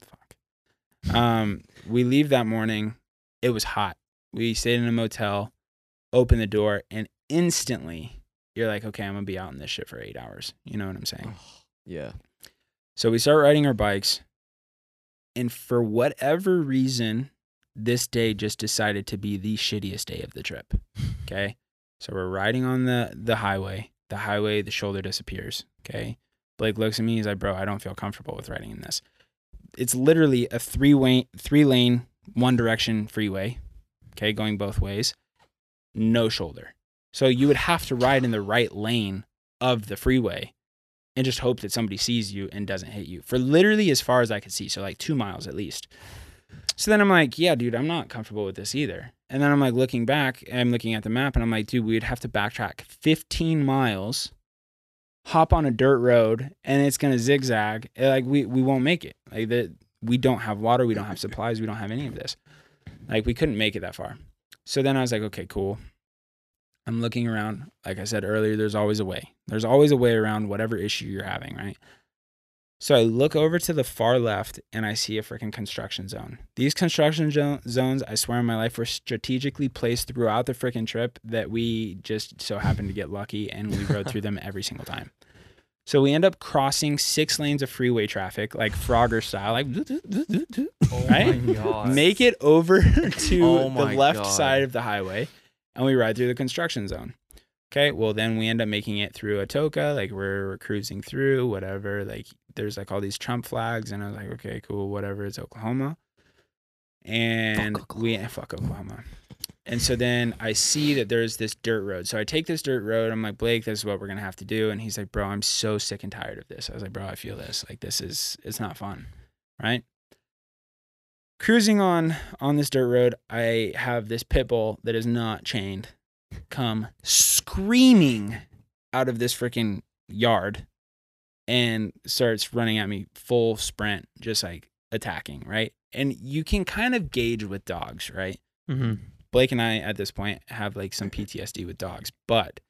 Fuck. Um, we leave that morning. It was hot. We stayed in a motel, opened the door, and instantly you're like, okay, I'm gonna be out in this shit for eight hours. You know what I'm saying? Yeah. So we start riding our bikes, and for whatever reason, this day just decided to be the shittiest day of the trip. Okay, so we're riding on the the highway. The highway, the shoulder disappears. Okay, Blake looks at me. He's like, "Bro, I don't feel comfortable with riding in this." It's literally a three way, three lane, one direction freeway. Okay, going both ways, no shoulder. So you would have to ride in the right lane of the freeway and just hope that somebody sees you and doesn't hit you for literally as far as I could see. So like two miles at least. So then I'm like, yeah, dude, I'm not comfortable with this either. And then I'm like looking back, I'm looking at the map and I'm like, dude, we'd have to backtrack 15 miles, hop on a dirt road, and it's gonna zigzag. Eh, Like we we won't make it. Like that we don't have water, we don't have supplies, we don't have any of this. Like we couldn't make it that far. So then I was like, okay, cool. I'm looking around. Like I said earlier, there's always a way. There's always a way around whatever issue you're having, right? So I look over to the far left and I see a freaking construction zone. These construction jo- zones, I swear on my life, were strategically placed throughout the freaking trip that we just so happened to get lucky and we rode through them every single time. So we end up crossing six lanes of freeway traffic, like Frogger style, like Oh right? my god. make it over to Oh the left God. side of the highway and we ride through the construction zone. Okay, well then we end up making it through Atoka, like we're, cruising through, whatever. Like there's like all these Trump flags, and I was like, okay, cool, whatever. It's Oklahoma. and we fuck Oklahoma. And so then I see that there's this dirt road. So I take this dirt road. I'm like, Blake, this is what we're gonna have to do. And he's like, Bro, I'm so sick and tired of this. I was like, Bro, I feel this. Like this is it's not fun, right? Cruising on on this dirt road, I have this pit bull that is not chained come screaming out of this freaking yard and starts running at me full sprint, just like attacking, right? And you can kind of gauge with dogs, right? Mm-hmm. Blake and I at this point have like some PTSD with dogs, but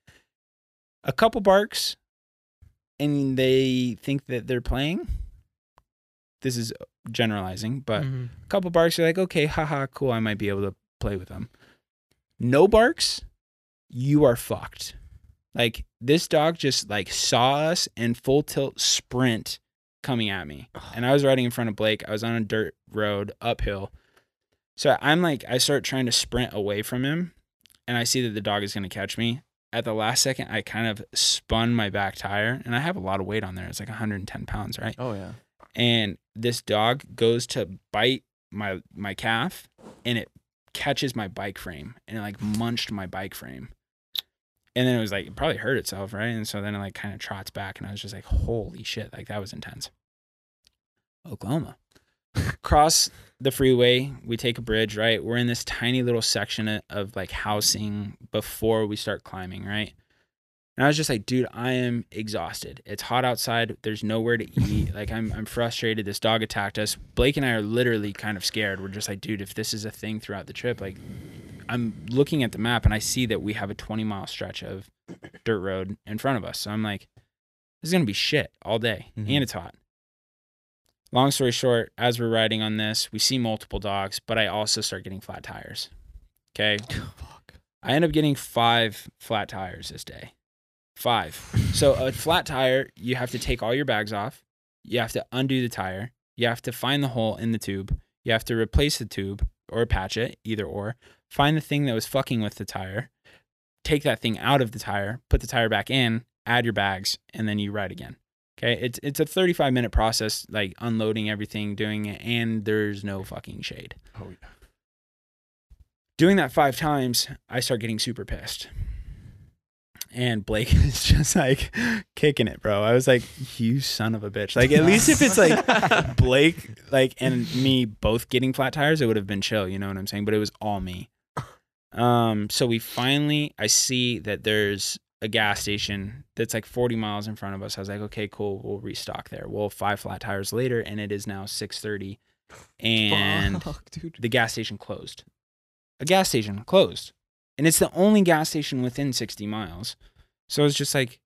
a couple barks and they think that they're playing. This is generalizing, but Mm-hmm. a couple barks you're like, okay, haha, cool, I might be able to play with them. No barks, you are fucked. Like this dog just like saw us and full tilt sprint coming at me. And I was riding in front of Blake. I was on a dirt road uphill. So I'm like, I start trying to sprint away from him and I see that the dog is going to catch me. At the last second, I kind of spun my back tire and I have a lot of weight on there. It's like 110 pounds, right? Oh yeah. And this dog goes to bite my my calf and it catches my bike frame and it like munched my bike frame. And then it was like it probably hurt itself right? And so then it like kind of trots back and i was just like holy shit like that was intense. Oklahoma. Cross the freeway we take a bridge right? We're in this tiny little section of, of like housing before we start climbing right and I was just like, dude, I am exhausted. It's hot outside. There's nowhere to eat. Like I'm I'm frustrated. This dog attacked us. Blake and I are literally kind of scared. We're just like, dude, if this is a thing throughout the trip, like I'm looking at the map and I see that we have a 20 mile stretch of dirt road in front of us. So I'm like, this is gonna be shit all day. Mhm. And it's hot. Long story short, as we're riding on this, we see multiple dogs, but I also start getting flat tires. Okay. I end up getting five flat tires this day. Five. So a flat tire, you have to take all your bags off. You have to undo the tire. You have to find the hole in the tube. You have to replace the tube or patch it, either or. Find the thing that was fucking with the tire. Take that thing out of the tire, put the tire back in, add your bags, and then you ride again. Okay, it's it's a 35 minute process, like unloading everything, doing it, and there's no fucking shade. Oh yeah. Doing that five times, I start getting super pissed. And Blake is just like kicking it, bro. I was like, you son of a bitch. Like, at least if it's like Blake, like, and me both getting flat tires, it would have been chill. You know what I'm saying? But it was all me. Um, so we finally, I see that there's a gas station that's like 40 miles in front of us. I was like, okay, cool. We'll restock there. Well, five flat tires later, and it is now 6:30, and Fuck, the gas station closed. A gas station closed. And it's the only gas station within 60 miles. So it's just like,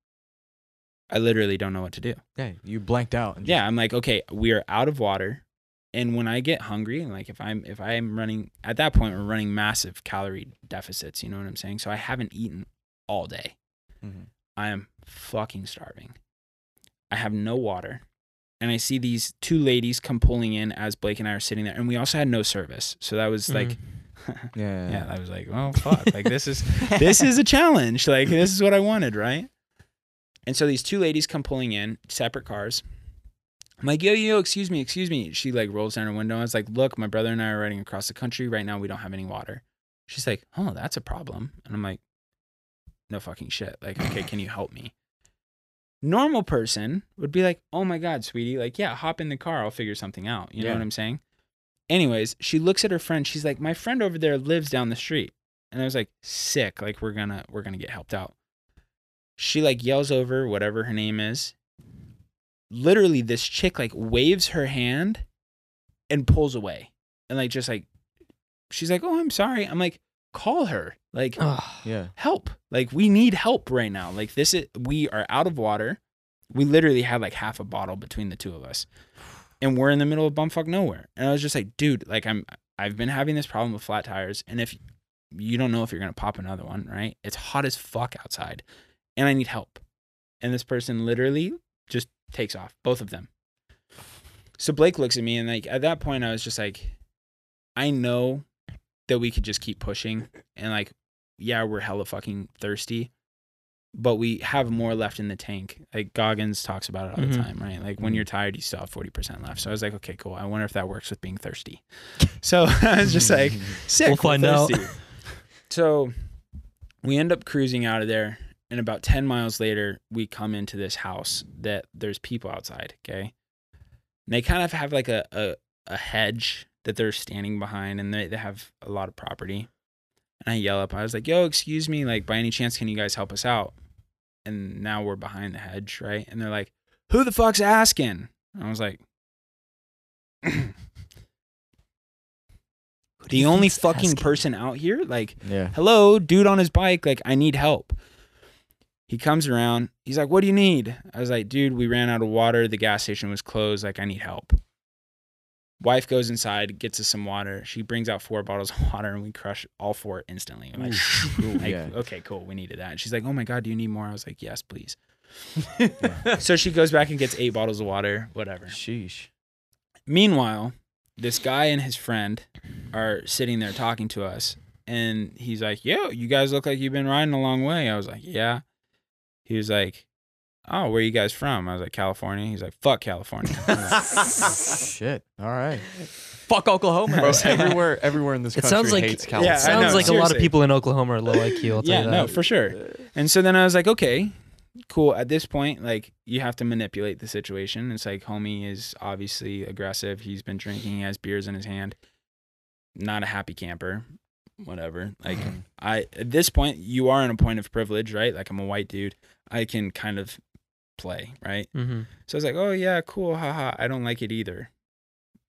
I literally don't know what to do. Yeah, you blanked out. Yeah, I'm like, okay, we are out of water. And when I get hungry, like if I'm if I'm running at that point, we're running massive calorie deficits. You know what I'm saying? So I haven't eaten all day. Mhm. I am fucking starving. I have no water. And I see these two ladies come pulling in as Blake and I are sitting there. And we also had no service. So that was like Yeah. yeah, I was like, oh fuck. like this is this is a challenge. Like this is what I wanted, right? And so these two ladies come pulling in, separate cars. I'm like, yo, yo, excuse me, excuse me. She like rolls down her window. I was like, look, my brother and I are riding across the country. Right now we don't have any water. She's like, oh, that's a problem. And I'm like, no fucking shit. Like, okay, can you help me? Normal person would be like, oh my God, sweetie, like, yeah, hop in the car. I'll figure something out. You know what I'm saying? Anyways, she looks at her friend. She's like, my friend over there lives down the street. And I was like, sick. Like, we're gonna, we're gonna get helped out. She like yells over whatever her name is. Literally, this chick like waves her hand and pulls away. And like, just like, she's like, oh, I'm sorry. I'm like, call her. Like, Ugh. Yeah. help. Like we need help right now. Like this is we are out of water. We literally had like half a bottle between the two of us. And we're in the middle of bumfuck nowhere. And I was just like, dude, like I'm I've been having this problem with flat tires and if you don't know if you're to pop another one, right? It's hot as fuck outside and I need help. And this person literally just takes off, both of them. So Blake looks at me and like at that point I was just like I know that we could just keep pushing and like yeah, we're hella fucking thirsty, but we have more left in the tank. Like Goggins talks about it all the time, right? Like when Mhm. you're tired, you still have 40% left. So I was like, okay, cool. I wonder if that works with being thirsty. So I was just like, sick. We'll find out. So we end up cruising out of there. And about 10 miles later, we come into this house that there's people outside. Okay. And they kind of have like a, a, a hedge that they're standing behind and they, they have a lot of property. And I yell up, I was like, yo, excuse me, like by any chance, can you guys help us out? And now we're behind the hedge, right? And they're like, who the fuck's asking? And I was like, the only fucking asking? person out here? Like, Yeah. hello, dude on his bike, like, I need help. He comes around. He's like, what do you need? I was like, dude, we ran out of water. The gas station was closed. Like, I need help. Wife goes inside, gets us some water. She brings out four bottles of water, and we crush all four instantly. I'm like, like, yeah. okay, cool. We needed that. And she's like, oh my God, do you need more? I was like, yes, please. So she goes back and gets eight bottles of water, whatever. Sheesh. Meanwhile, this guy and his friend are sitting there talking to us, and he's like, "Yo, you guys look like you've been riding a long way." I was like, "Yeah." He was like, "Oh, where you guys from?" I was like, "California." He's like, "Fuck California." I Shit. All right. Fuck Oklahoma, bro. everywhere, everywhere in this It country sounds like hates it Yeah, I California. sounds know, like a lot of seriously. people in Oklahoma are low IQ. I'll tell yeah, you no, for sure. And so then I was like, "Okay, cool." At this point, like, you have to manipulate the situation. It's like, homie is obviously aggressive. He's been drinking. He has beers in his hand. Not a happy camper. Whatever. Like, mm-hmm. I at this point you are in a point of privilege, right? Like I'm a white dude. I can kind of play, right? hmm So I was like, "Oh yeah, cool, haha." I don't like it either,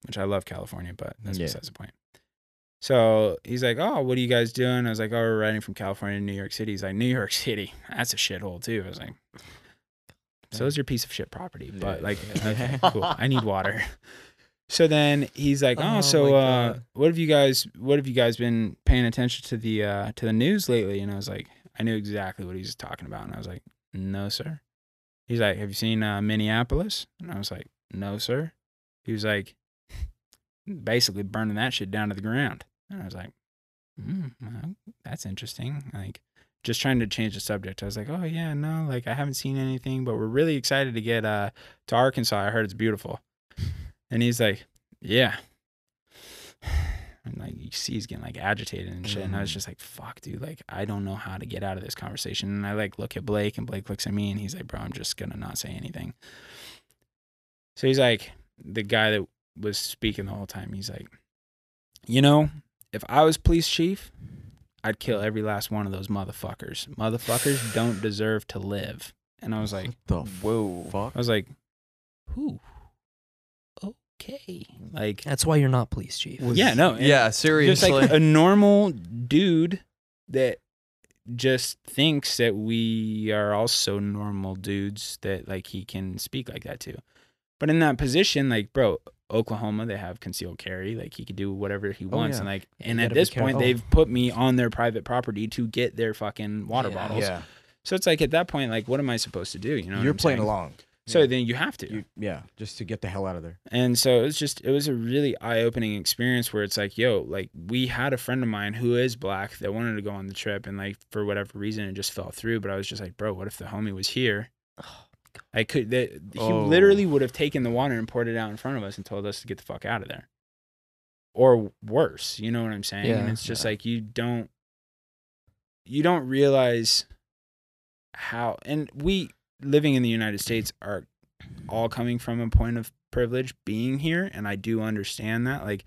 which I love California, but that's Yeah. besides the point. So he's like, "Oh, what are you guys doing?" I was like, "Oh, we're riding from California to New York City." He's like, "New York City, that's a shithole too." I was like, "So is your piece of shit property," but like, okay, cool. I need water. So then he's like, "Oh, Oh so uh, what have you guys? What have you guys been paying attention to the uh, to the news lately?" And I was like, I knew exactly what he was talking about, and I was like, "No, sir." He's like, "Have you seen uh, Minneapolis?" And I was like, "No, sir." He was like, basically burning that shit down to the ground, and I was like, mm, well, "That's interesting." Like, just trying to change the subject. I was like, "Oh yeah, no, like I haven't seen anything, but we're really excited to get uh to Arkansas. I heard it's beautiful." And he's like, "Yeah." And like you see, he's getting like agitated and shit. And I was Mhm. just like, "Fuck, dude! Like I don't know how to get out of this conversation." And I like look at Blake, and Blake looks at me, and he's like, "Bro, I'm just gonna not say anything." So he's like, the guy that was speaking the whole time. He's like, "You know, if I was police chief, I'd kill every last one of those motherfuckers. Motherfuckers don't deserve to live." And I was like, the Whoa. fuck? I was like, "Who? Okay, like." That's why you're not police chief. Yeah, no. and Yeah, Just seriously. like a normal dude that just thinks that we are also normal dudes that like he can speak like that too. But in that position, like, bro, Oklahoma, they have concealed carry. Like he could do whatever he oh, wants. yeah. And like You and gotta at be this point careful. they've put me on their private property to get their fucking water Yeah. bottles. Yeah. So it's like at that point, like, what am I supposed to do? You know, what You're I'm playing saying? along. So Yeah. then you have to. You, yeah, just to get the hell out of there. And so it was just it was a really eye-opening experience where it's like, yo, like we had a friend of mine who is black that wanted to go on the trip and like for whatever reason it just fell through, but I was just like, bro, what if the homie was here? Oh, I could that he Oh. literally would have taken the water and poured it out in front of us and told us to get the fuck out of there. Or worse, you know what I'm saying? and it's just like you don't you don't realize how and we living in the United States are all coming from a point of privilege being here and I do understand that like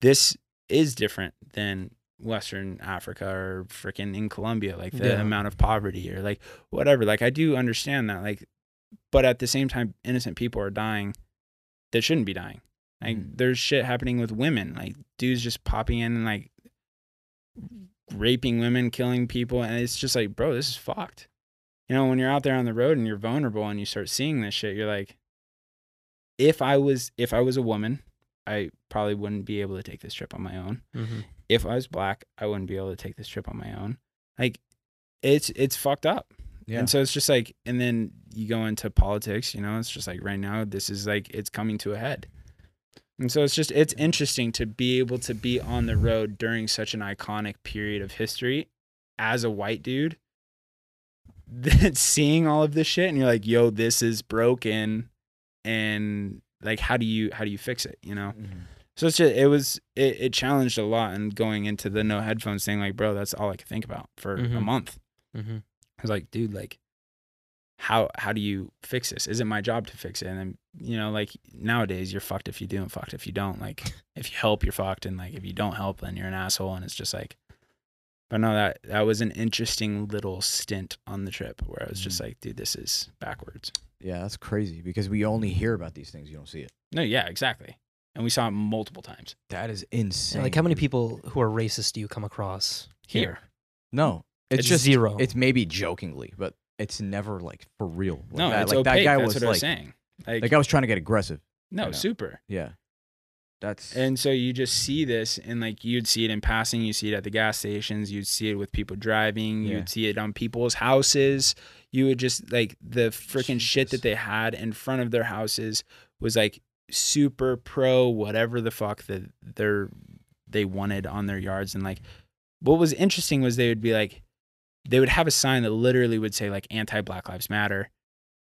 this is different than Western Africa or freaking in Colombia like the Yeah. amount of poverty or like whatever like I do understand that like but at the same time innocent people are dying that shouldn't be dying like Mhm. there's shit happening with women like dudes just popping in and like raping women killing people and it's just like bro this is fucked you know when you're out there on the road and you're vulnerable and you start seeing this shit you're like if i was if i was a woman i probably wouldn't be able to take this trip on my own. Mm-hmm. if i was black i wouldn't be able to take this trip on my own. Like it's it's fucked up. Yeah. and so it's just like and then you go into politics you know it's just like right now this is like it's coming to a head. And so it's just it's interesting to be able to be on the road during such an iconic period of history as a white dude seeing all of this shit and you're like, yo, this is broken and like how do you how do you fix it? You know? So it's just it was it, it challenged a lot and going into the no headphones thing, like, bro, that's all I could think about for a Mhm. month. Mm-hmm. I was like, dude, like how how do you fix this? Is it my job to fix it? And then, you know, like nowadays you're fucked if you do and fucked if you don't. Like if you help, you're fucked and like if you don't help, then you're an asshole and it's just like but no, that that was an interesting little stint on the trip where I was just mm. like, dude, this is backwards. Yeah, that's crazy because we only mm. hear about these things. You don't see it. No, yeah, exactly. And we saw it multiple times That is insane. like how many people who are racist do you come across here. No, it's, It's just zero. It's maybe jokingly, but it's never like for real. Like no, that. it's like opaque. that guy That's was what I like, was saying. Like, that guy was trying to get aggressive. no, super. Yeah, that's And so you just see this, and like you'd see it in passing, you see it at the gas stations, you'd see it with people driving, Yeah. you'd see it on people's houses. You would just like the freaking shit that they had in front of their houses was like super pro whatever the fuck that they're they wanted on their yards. And like what was interesting was they would be like they would have a sign that literally would say like anti Black Lives Matter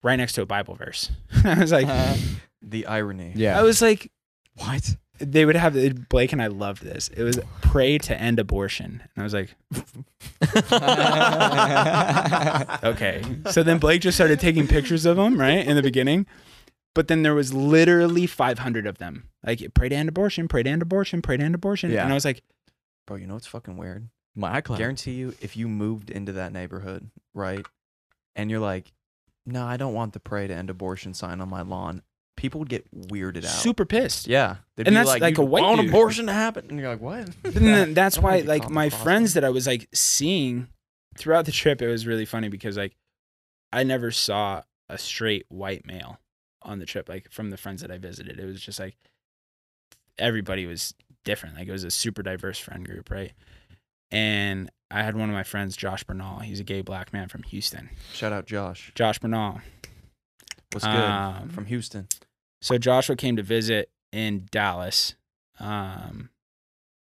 right next to a Bible verse. I was like The irony. yeah. I was like what? They would have Blake and I loved this. It was pray to end abortion. And I was like, okay. So then Blake just started taking pictures of them, right? In the beginning. But then there was literally 500 of them. Like, pray to end abortion, pray to end abortion, pray to end abortion. Yeah. And I was like, Bro, you know what's fucking weird? My iCloud. Guarantee you, if you moved into that neighborhood, right, and you're like, no, I don't want the pray to end abortion sign on my lawn, people would get weirded out. super pissed. Yeah. They'd And be that's like, like "You a white want dude." abortion to happen? And you're like, what? But then that's I don't wanna why, like, my friends that I was like seeing throughout the trip, it was really funny because, like, I never saw a straight white male on the trip, like, from the friends that I visited. It was just like everybody was different. Like, it was a super diverse friend group, right? And I had one of my friends, Josh Bernal. He's a gay black man from Houston. Shout out Josh. Josh Bernal. What's good? Um, From Houston. So Joshua came to visit in Dallas, um,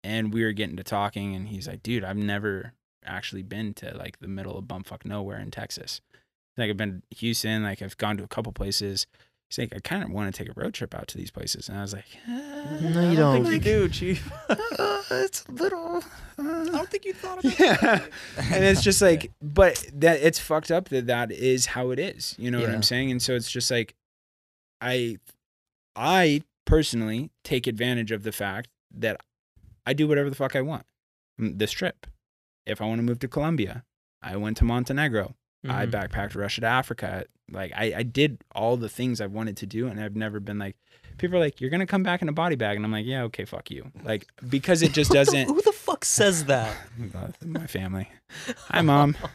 and we were getting to talking, and he's like, "Dude, I've never actually been to like the middle of bumfuck nowhere in Texas. Like I've been to Houston, like I've gone to a couple places. He's like, I kind of want to take a road trip out to these places, and I was like, No, you don't. think you do, Chief. it's a little. I don't think you thought about yeah. and it's just like, but that it's fucked up that that is how it is. You know what I'm saying? And so it's just like, I, I personally take advantage of the fact that I do whatever the fuck I want. Mm, This trip, if I want to move to Colombia, I went to Montenegro. I Mhm. backpacked Russia to Africa. Like I, I did all the things I wanted to do, and I've never been like. People are like, "You're gonna come back in a body bag," and I'm like, "Yeah, okay, fuck you." Like because it just doesn't. who the fuck says that? My family. Hi, mom.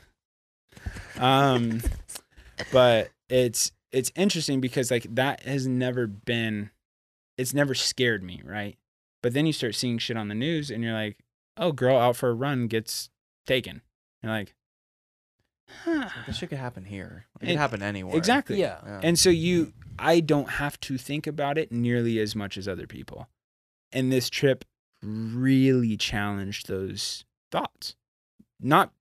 Um, but it's it's interesting because like that has never been, it's never scared me, right? But then you start seeing shit on the news, and you're like, oh, girl out for a run gets taken. You're like, huh. This shit could happen here. It It- could happen anywhere. exactly. Yeah. Yeah. And so you, I don't have to think about it nearly as much as other people. And this trip really challenged those thoughts. Not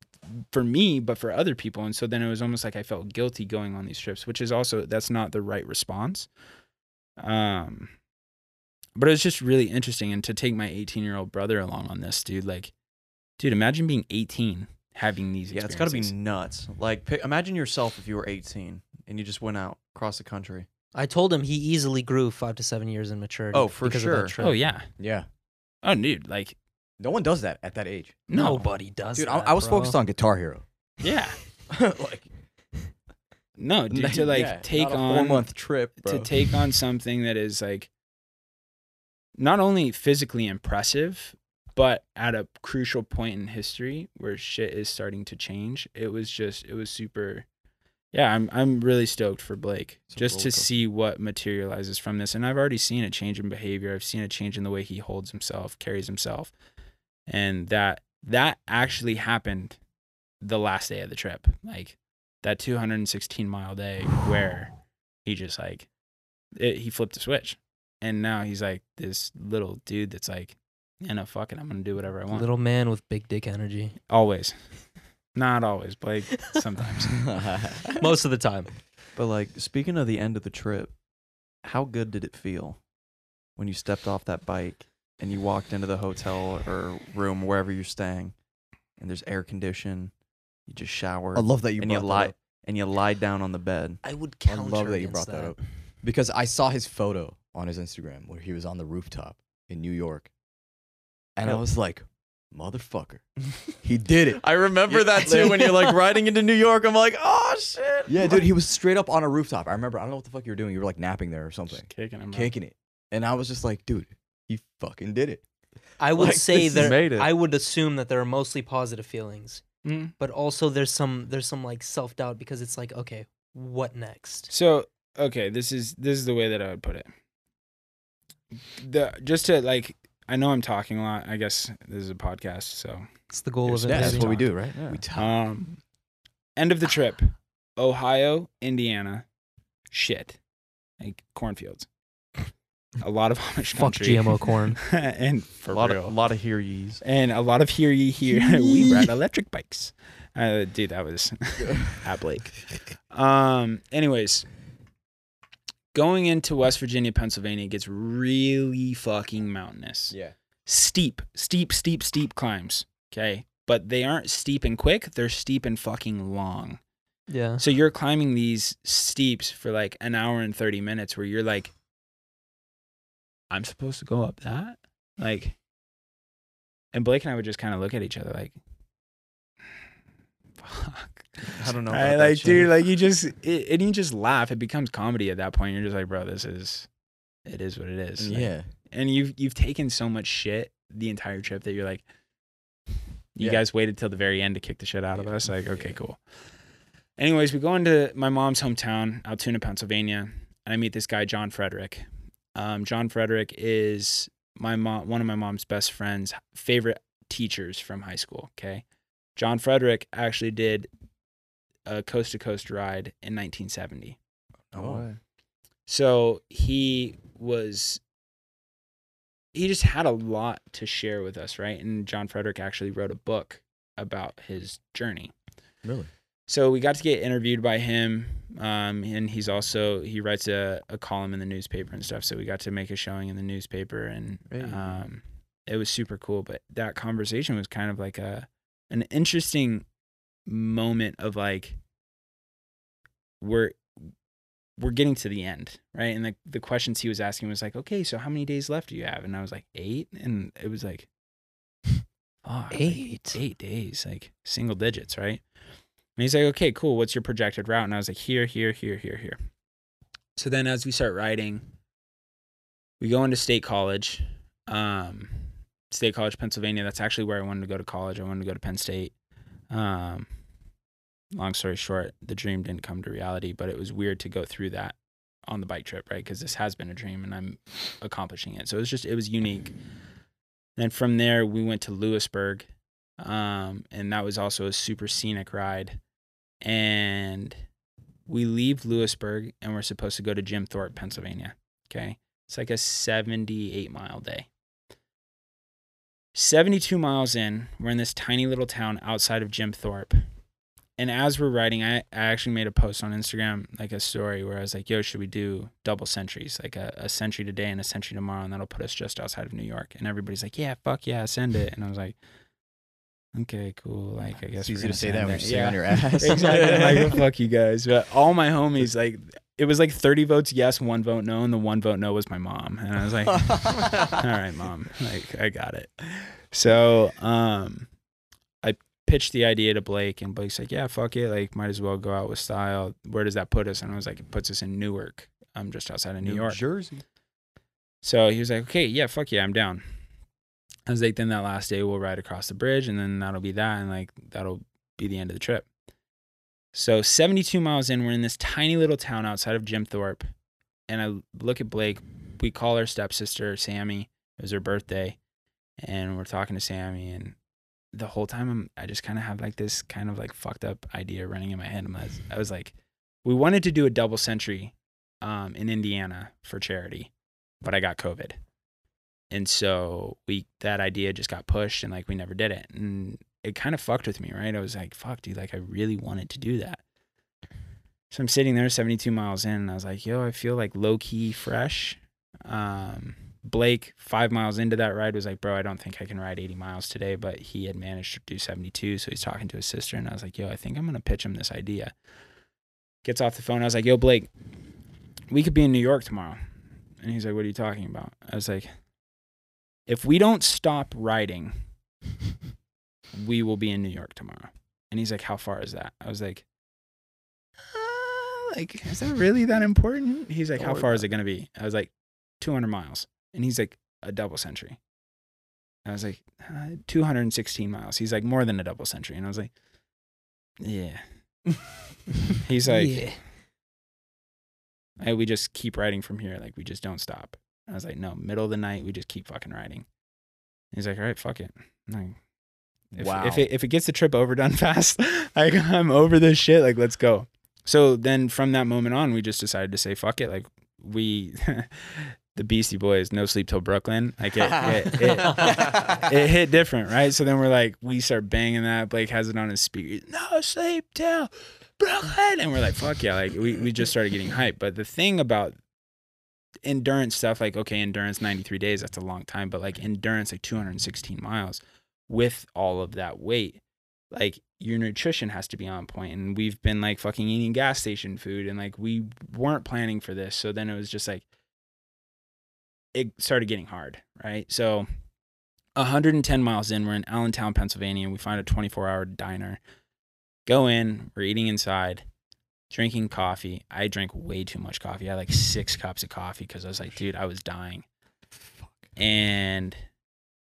for me, but for other people. And so then it was almost like I felt guilty going on these trips, which is also, that's not the right response. Um, but it was just really interesting. And to take my 18 year old brother along on this, dude, like, dude, imagine being 18 having these Yeah, it's got to be nuts. Like, pick, imagine yourself if you were 18 and you just went out across the country. I told him he easily grew five to seven years in maturity. Oh, for sure. Oh, yeah. Yeah. Oh, dude, like, No one does that at that age. no. Nobody does. Dude, that, I, I was bro. focused on Guitar Hero. Yeah. like No, dude, to like yeah, take not a on four month trip, bro. to take on something that is like not only physically impressive, but at a crucial point in history where shit is starting to change. It was just it was super yeah, I'm I'm really stoked for Blake It's just to see what materializes from this. And I've already seen a change in behavior. I've seen a change in the way he holds himself, carries himself. And that that actually happened the last day of the trip. Like that 216 mile day where he just like it, he flipped a switch. And now he's like this little dude that's like, yeah, no, fuck it. I'm going to do whatever I want. Little man with big dick energy. Always. Not always, Blake. Sometimes. Most of the time. But like speaking of the end of the trip, how good did it feel when you stepped off that bike and you walked into the hotel or room wherever you're staying, and there's air condition, you just shower, I love that you and you brought lie that up. and you lie down on the bed. I would I counter love that you against brought that up because I saw his photo on his Instagram where he was on the rooftop in New York, and I was like, "Motherfucker, he did it!" I remember Yeah, that too when you're like riding into New York. I'm like, oh shit. Yeah, dude, he was straight up on a rooftop. I remember. I don't know what the fuck you were doing. You were like napping there or something, Just kicking him. kicking it, and I was just like, "Dude, he fucking did it." I would Like, say this that made it. I would assume that there are mostly positive feelings, Mm. but also there's some there's some like self doubt because it's like okay, what next? So okay, this is this is the way that I would put it. The just to like, I know I'm talking a lot. I guess this is a podcast, so It's the goal Yes, of it. that's maybe. what we do, right? Yeah. We talk. um, end of the trip, Ohio, Indiana, shit, like cornfields. A lot of Amish Fuck country. GMO corn. and for a lot real. of a lot of hear ye's. and a lot of hear ye hear. we ride electric bikes. Uh, dude, that was at Blake. Um. Anyways, going into West Virginia, Pennsylvania gets really fucking mountainous. Yeah. Steep, steep, steep, steep climbs. Okay, but they aren't steep and quick. They're steep and fucking long. Yeah. So you're climbing these steeps for like an hour and 30 minutes where you're like, I'm supposed to go up that? Like, and Blake and I would just kind of look at each other like, fuck. I don't know. That Like, shit. dude, like you just, it, and you just laugh. It becomes comedy at that point. You're just like, bro, this is, it is what it is. Like, Yeah. and you've, you've taken so much shit the entire trip that you're like, you Yeah. guys waited till the very end to kick the shit out of us. Like, okay, Yeah. cool. Anyways, we go into my mom's hometown, Altoona, Pennsylvania, and I meet this guy, John Frederick. Um, John Frederick is my mom, one of my mom's best friends, favorite teachers from high school. Okay, John Frederick actually did a coast to coast ride in 1970. Oh. So he was he just had a lot to share with us, right? And John Frederick actually wrote a book about his journey. Really? So we got to get interviewed by him, um, and he's also he writes a, a column in the newspaper and stuff. So we got to make a showing in the newspaper, and um, it was super cool. But that conversation was kind of like a an interesting moment of like we're we're getting to the end, right? And the the questions he was asking was like, okay, so how many days left do you have? And I was like, eight, and it was like, like, Eight. eight days, like single digits, right? And he's like, okay, cool. What's your projected route? And I was like, here, here, here, here, here. So then as we start riding, we go into state college, um, State College, Pennsylvania. That's actually where I wanted to go to college. I wanted to go to Penn State. Um, long story short, the dream didn't come to reality, but it was weird to go through that on the bike trip, right? Because this has been a dream and I'm accomplishing it. So it was just, it was unique. Then from there, we went to Lewisburg, um, and that was also a super scenic ride. And we leave Lewisburg and we're supposed to go to Jim Thorpe, Pennsylvania. Okay. It's like a 78 mile day. 72 miles in, we're in this tiny little town outside of Jim Thorpe. And as we're riding, I, I actually made a post on Instagram, like a story where I was like, yo, should we do double centuries? Like a, a century today and a century tomorrow, and that'll put us just outside of New York. And everybody's like, yeah, fuck yeah, send it. And I was like, okay, cool. Like, I guess It's easy gonna say that when you're sitting Yeah. on your ass. exactly. Like, fuck you guys. But all my homies, like, it was like 30 votes yes, one vote no, and the one vote no was my mom. And I was like, all right, mom, like, I got it. So, um, I pitched the idea to Blake, and Blake's like, yeah, fuck it. Like, might as well go out with style. Where does that put us? And I was like, it puts us in Newark. I'm just outside of New, York. Jersey. So he was like, okay, yeah, fuck yeah, I'm down. I was like, then that last day we'll ride across the bridge and then that'll be that. And like, that'll be the end of the trip. So 72 miles in, we're in this tiny little town outside of Jim Thorpe. And I look at Blake. We call her stepsister, Sammy. It was her birthday. And we're talking to Sammy. And the whole time I'm, I just kind of have like this kind of like fucked up idea running in my head. I'm like- I was like, we wanted to do a double century um, in Indiana for charity but I got COVID. And so we that idea just got pushed and like we never did it. And it kind of fucked with me, right? I was like, fuck, dude, like I really wanted to do that. So I'm sitting there 72 miles in, and I was like, yo, I feel like low key fresh. Um, Blake, five miles into that ride, was like, bro, I don't think I can ride 80 miles today, but he had managed to do 72. So he's talking to his sister, and I was like, yo, I think I'm going to pitch him this idea. Gets off the phone. I was like, yo, Blake, we could be in New York tomorrow. And he's like, what are you talking about? I was like, if we don't stop riding, we will be in New York tomorrow. And he's like, how far is that? I was like, uh, like, is that really that important? He's like, how far is it going to be? I was like, 200 miles. And he's like, a double century. I was like, uh, 216 miles. He's like, more than a double century. And I was like, yeah. he's like, yeah. hey, we just keep riding from here. Like, we just don't stop. I was like, no, middle of the night, we just keep fucking riding. He's like, all right, fuck it. Like, if, Wow. if it if it gets the trip overdone fast, like I'm over this shit. Like, let's go. So then from that moment on, we just decided to say, fuck it. Like we, the Beastie Boys, no sleep till Brooklyn. Like it, it, it, it hit different, right? So then we're like, we start banging that. Blake has it on his speaker. No sleep till Brooklyn, and we're like, fuck yeah! Like we we just started getting hyped. But the thing about endurance stuff, like okay, endurance ninety three days, that's a long time. But like endurance, like two hundred and sixteen miles, with all of that weight, like your nutrition has to be on point. And we've been like fucking eating gas station food, and like we weren't planning for this. So then it was just like it started getting hard, right? So 110 miles in, we're in Allentown, Pennsylvania, and we find a 24 hour diner. Go in, we're eating inside, drinking coffee. I drank way too much coffee. I had like six cups of coffee because I was like, dude, I was dying. Fuck. And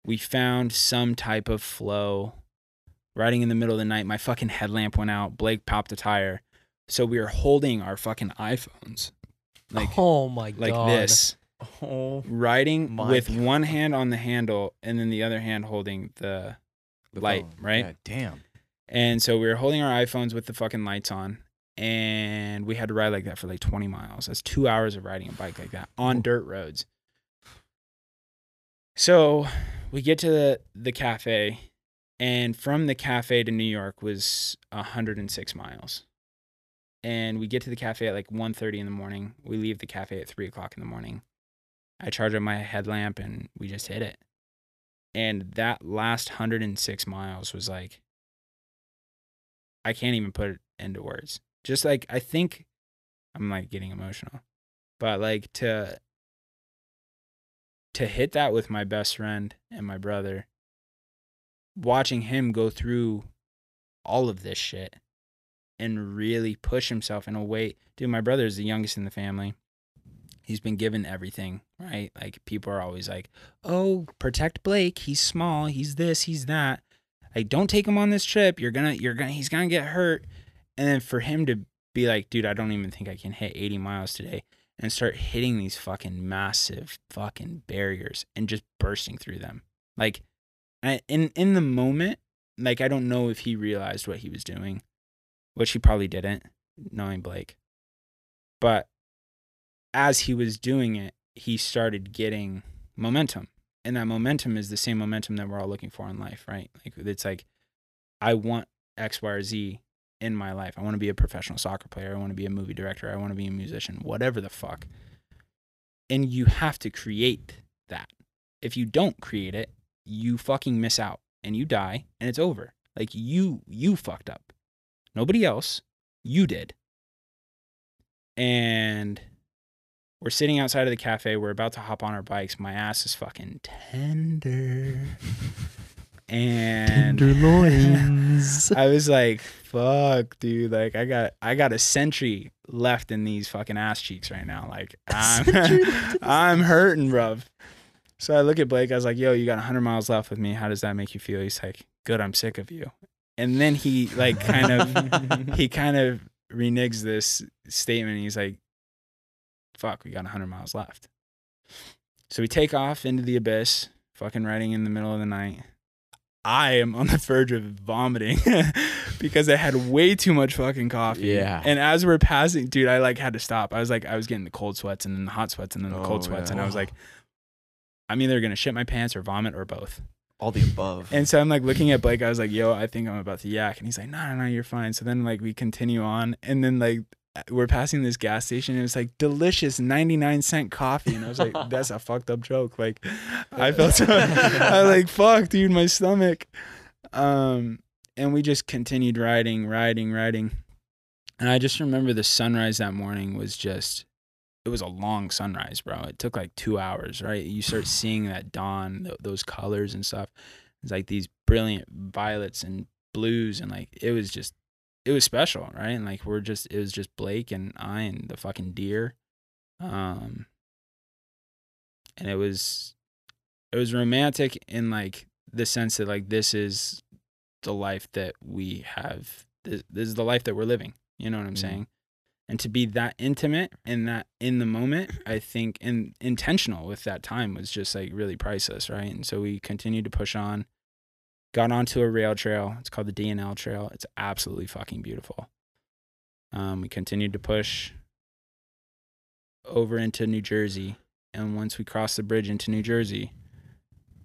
we found some type of flow. Riding in the middle of the night, my fucking headlamp went out. Blake popped a tire. So we were holding our fucking iPhones like oh my like god. Like this Oh, riding with God. one hand on the handle and then the other hand holding the The light, phone. right? Yeah, damn. and so we were holding our iPhones with the fucking lights on and we had to ride like that for like 20 miles. That's two hours of riding a bike like that on dirt roads. So we get to the, the cafe and from the cafe to new york was 106 miles. And we get to the cafe at like 1.30 in the morning. We leave the cafe at 3 o'clock in the morning. I charge up my headlamp and we just hit it. And that last 106 miles was like I can't even put it into words. Just like I think I'm like getting emotional. But like to to hit that with my best friend and my brother watching him go through all of this shit and really push himself in a way. Dude, my brother is the youngest in the family. He's been given everything, right? Like people are always like, "Oh, protect Blake. He's small. He's this, he's that." like don't take him on this trip you're gonna you're gonna he's gonna get hurt and then for him to be like dude i don't even think i can hit 80 miles today and start hitting these fucking massive fucking barriers and just bursting through them. Like I, in in the moment like i don't know if he realized what he was doing which he probably didn't knowing blake. But as he was doing it he started getting momentum. And that momentum is the same momentum that we're all looking for in life, right? Like it's like I want X, Y, or Z in my life. I want to be a professional soccer player. I want to be a movie director. I want to be a musician, whatever the fuck. And you have to create that. If you don't create it, you fucking miss out and you die and it's over. Like you you fucked up. Nobody else. You did. And we're sitting outside of the cafe. We're about to hop on our bikes. My ass is fucking tender. And Tenderloins. I was like, fuck, dude. Like I got I got a century left in these fucking ass cheeks right now. Like I'm I'm hurting, bruv. So I look at Blake, I was like, yo, you got 100 miles left with me. How does that make you feel? He's like, good, I'm sick of you. And then he like kind of he kind of reneges this statement. He's like, fuck, we got 100 miles left. So we take off into the abyss, fucking riding in the middle of the night. I am on the verge of vomiting because I had way too much fucking coffee. Yeah. And as we're passing, dude, I like had to stop. I was like, I was getting the cold sweats and then the hot sweats and then the cold Oh, sweats. yeah. And I was like, I'm either going to shit my pants or vomit or both. All the above. And so I'm like looking at Blake. I was like, "Yo, I think I'm about to yak," and he's like, "No, no, no, you're fine." So then like we continue on, and then like we're passing this gas station, and it's like delicious 99 cent coffee, and I was like, "That's a fucked up joke." Like I felt so, I was like, "Fuck, dude, my stomach." Um, and we just continued riding, riding, riding, and I just remember the sunrise that morning was just. It was a long sunrise, bro. It took like two hours, right? You start seeing that dawn, th- those colors and stuff. It's like these brilliant violets and blues, and like it was just, it was special, right? And like we're just, it was just Blake and I and the fucking deer, um, and it was, it was romantic in like the sense that like this is the life that we have. This, this is the life that we're living. You know what I'm Mhm. saying? And to be that intimate and that in the moment, I think, and intentional with that time was just like really priceless, right? And so we continued to push on, got onto a rail trail. It's called the D&L Trail. It's absolutely fucking beautiful. Um, we continued to push over into New Jersey, and once we crossed the bridge into New Jersey,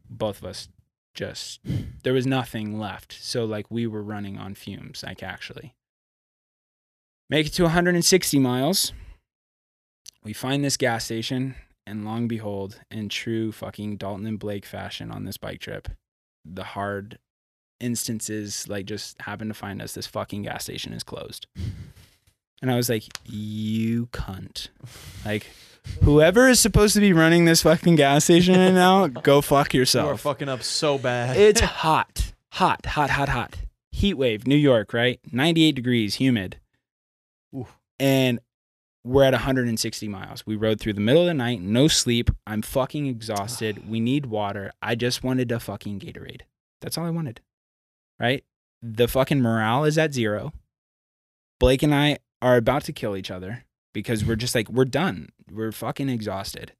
both of us just there was nothing left. So like we were running on fumes, like actually. Make it to 160 miles. We find this gas station, and long behold, in true fucking Dalton and Blake fashion on this bike trip, the hard instances like just happen to find us. This fucking gas station is closed. And I was like, you cunt. Like, whoever is supposed to be running this fucking gas station right now, go fuck yourself You are fucking up so bad. It's hot, hot, hot, hot, hot. Heat wave, New York, right? 98 degrees, humid. Ooh. And we're at 160 miles. We rode through the middle of the night, no sleep. I'm fucking exhausted. We need water. I just wanted a fucking Gatorade. That's all I wanted. Right? The fucking morale is at zero. Blake and I are about to kill each other because we're just like, we're done. We're fucking exhausted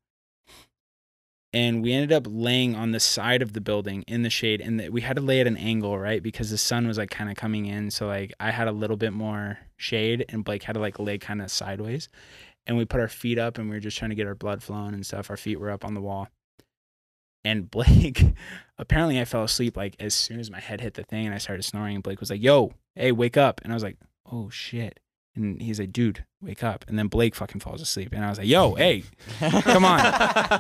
and we ended up laying on the side of the building in the shade and we had to lay at an angle right? Because the sun was like kind of coming in so like i had a little bit more shade and blake had to like lay kind of sideways and we put our feet up and we were just trying to get our blood flowing and stuff. Our feet were up on the wall. And blake apparently i fell asleep like as soon as my head hit the thing and i started snoring and blake was like yo hey wake up. And i was like oh shit and he's like dude wake up and then blake fucking falls asleep and i was like yo hey come on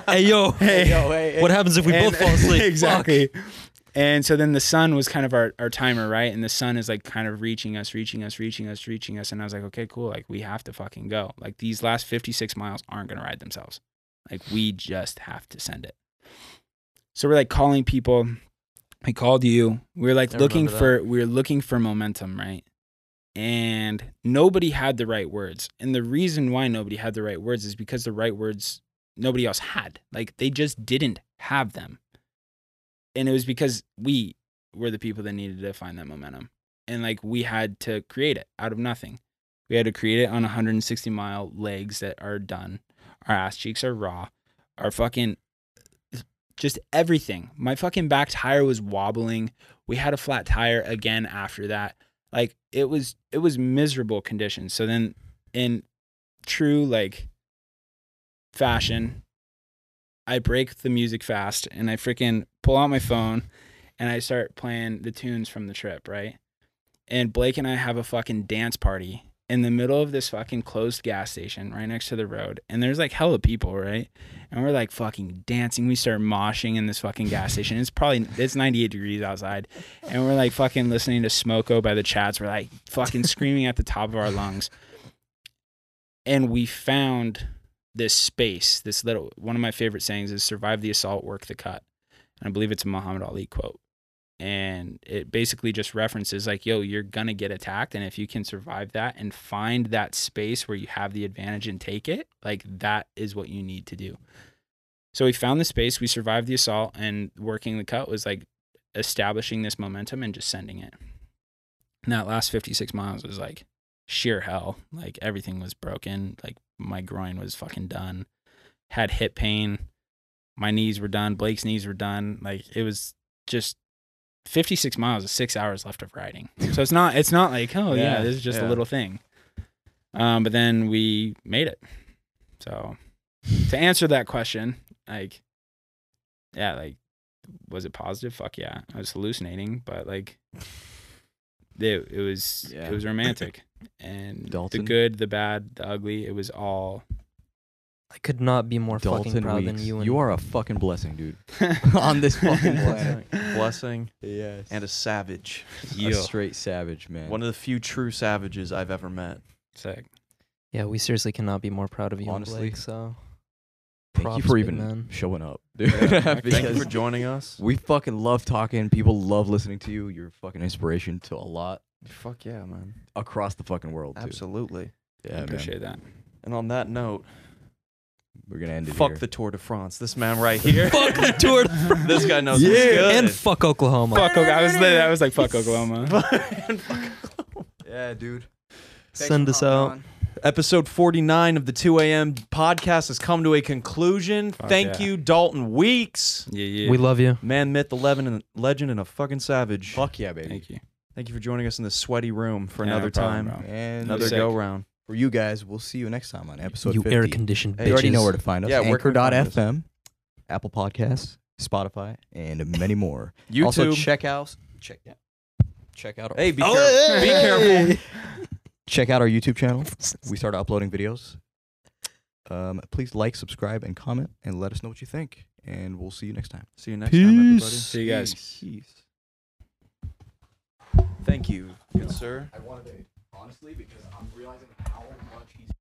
Hey yo, hey Yo, hey, what happens if we and- both fall asleep? exactly. And so then the sun was kind of our, our timer, right? And the sun is like kind of reaching us, reaching us, reaching us, reaching us. And I was like, okay, cool. Like we have to fucking go. Like these last 56 miles aren't going to ride themselves. Like we just have to send it. So we're like calling people. We called you. We are like I looking for, we are looking for momentum, right? And nobody had the right words. And the reason why nobody had the right words is because the right words nobody else had. Like they just didn't have them. And it was because we were the people that needed to find that momentum. And like we had to create it out of nothing. We had to create it on 160 mile legs that are done. Our ass cheeks are raw. Our fucking just everything. My fucking back tire was wobbling. We had a flat tire again after that. Like it was it was miserable conditions. So then in true like fashion, I break the music fast and I freaking pull out my phone and I start playing the tunes from the trip, right? And Blake and I have a fucking dance party in the middle of this fucking closed gas station right next to the road. And there's like hella people, right? And we're like fucking dancing. We start moshing in this fucking gas station. It's probably it's 98 degrees outside. And we're like fucking listening to Smoko by the Chats. We're like fucking screaming at the top of our lungs. And we found this space, this little one of my favorite sayings is survive the assault, work the cut. And I believe it's a Muhammad Ali quote. And it basically just references like, yo, you're gonna get attacked. And if you can survive that and find that space where you have the advantage and take it, like that is what you need to do. So we found the space, we survived the assault, and working the cut was like establishing this momentum and just sending it. And that last 56 miles was like sheer hell. Like everything was broken. Like my groin was fucking done. Had hip pain. My knees were done. Blake's knees were done. Like it was just 56 miles is six hours left of riding. So it's not it's not like, oh yeah, Yeah, this is just a little thing. Um, but then we made it. So to answer that question, like yeah, like was it positive? Fuck yeah, I was hallucinating, but like, it it was Yeah. it was romantic, and Dalton? the good, the bad, the ugly, it was all. I could not be more fucking Dalton proud Weeks, than you. And you are a fucking blessing, dude. On this fucking planet. Blessing Yes. and a savage. a straight savage, man. One of the few true savages I've ever met. sick. Yeah, we seriously cannot be more proud of you, Honestly, Blake, so Thank you props, for big even man. showing up, dude. Thank you Because for joining us. we fucking love talking. People love listening to you. You're a fucking inspiration to a lot Fuck yeah, man. across the fucking world. Too. Absolutely. Yeah, I man. appreciate that. And on that note, We're gonna end it fuck here. the Tour de France. This man right here. fuck the Tour de France. this guy knows Yeah. what's good. and fuck Oklahoma. Fuck, Oklahoma. I was lit- I was like, fuck Oklahoma. Yeah, dude. Send us out. Episode 49 of the 2 a.m. podcast has come to a conclusion. Fuck Thank yeah. you, Dalton Weeks. Yeah, yeah. We love you. Man, myth, the legend, and, legend, and a fucking savage. Fuck yeah, baby. Thank you. Thank you for joining us in this sweaty room for Yeah, no another problem, time. bro. And Another go round. For you guys, we'll see you next time on episode you 50. air conditioned Hey, You already know where to find us. Yeah, where can we find us? Anchor.fm, Apple Podcasts, Spotify, and many more. YouTube. Also, check out check yeah, check out. Our, hey, be, Oh, careful. be careful. check out our YouTube channel. We started uploading videos. Um, please like, subscribe, and comment, and let us know what you think. And we'll see you next time. See you next time, everybody. See you guys. Peace. Thank you, good sir. Honestly because I'm realizing how much he's